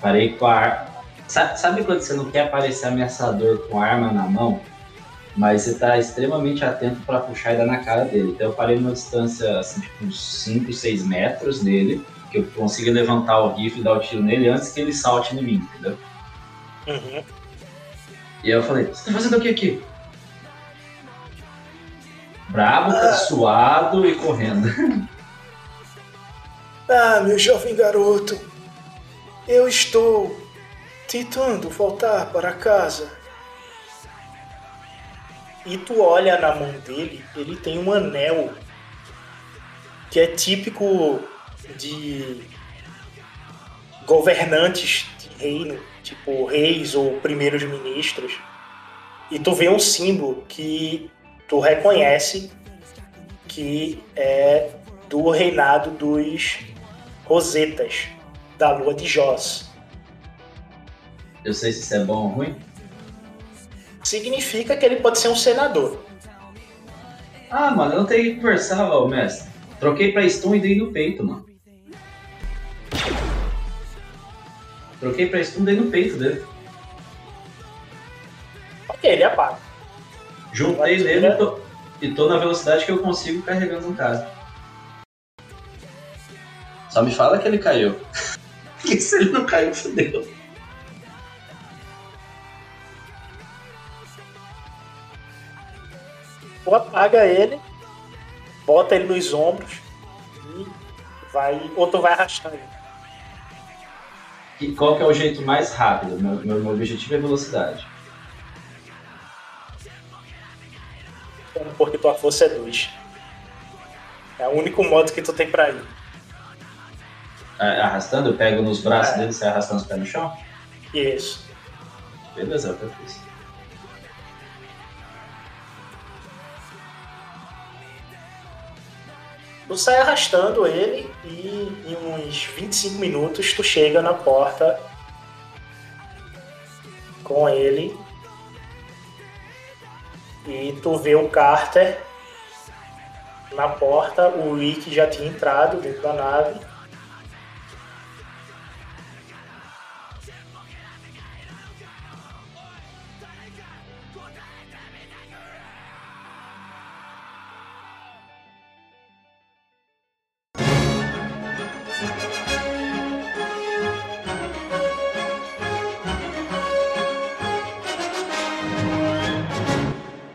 Parei com a. Sabe, sabe quando você não quer parecer ameaçador com a arma na mão? mas você tá extremamente atento para puxar e dar na cara dele. Então eu parei numa distância, assim, tipo uns 5, 6 metros dele, que eu consiga levantar o rifle e dar o tiro nele antes que ele salte em mim, entendeu? Uhum. E aí eu falei, você tá fazendo o que aqui? Bravo, suado e correndo. Ah, meu jovem garoto, eu estou tentando voltar para casa. E tu olha na mão dele, ele tem um anel que é típico de governantes de reino, tipo reis ou primeiros ministros. E tu vê um símbolo que tu reconhece que é do reinado dos Rosetas, da lua de Jos. Eu sei se isso é bom ou ruim. Significa que ele pode ser um senador. Ah, mano, eu não tenho que conversar, ô mestre. Troquei pra stun e dei no peito, mano. Troquei pra stun e dei no peito dele. Ok, ele apaga. Juntei nele e tô, e tô na velocidade que eu consigo carregando um cara. Só me fala que ele caiu. Porque se ele não caiu, fodeu. Tu apaga ele, bota ele nos ombros e vai. Ou tu vai arrastar ele. E qual que é o jeito mais rápido? Meu, meu, meu objetivo é velocidade. Porque tua força é 2. É o único modo que tu tem pra ir. É, Arrastando, eu pego nos braços É. dele e sai arrastando os pés no chão? Isso. Beleza, é Tu sai arrastando ele e em uns 25 minutos tu chega na porta com ele e tu vê o Carter na porta, o Rick já tinha entrado dentro da nave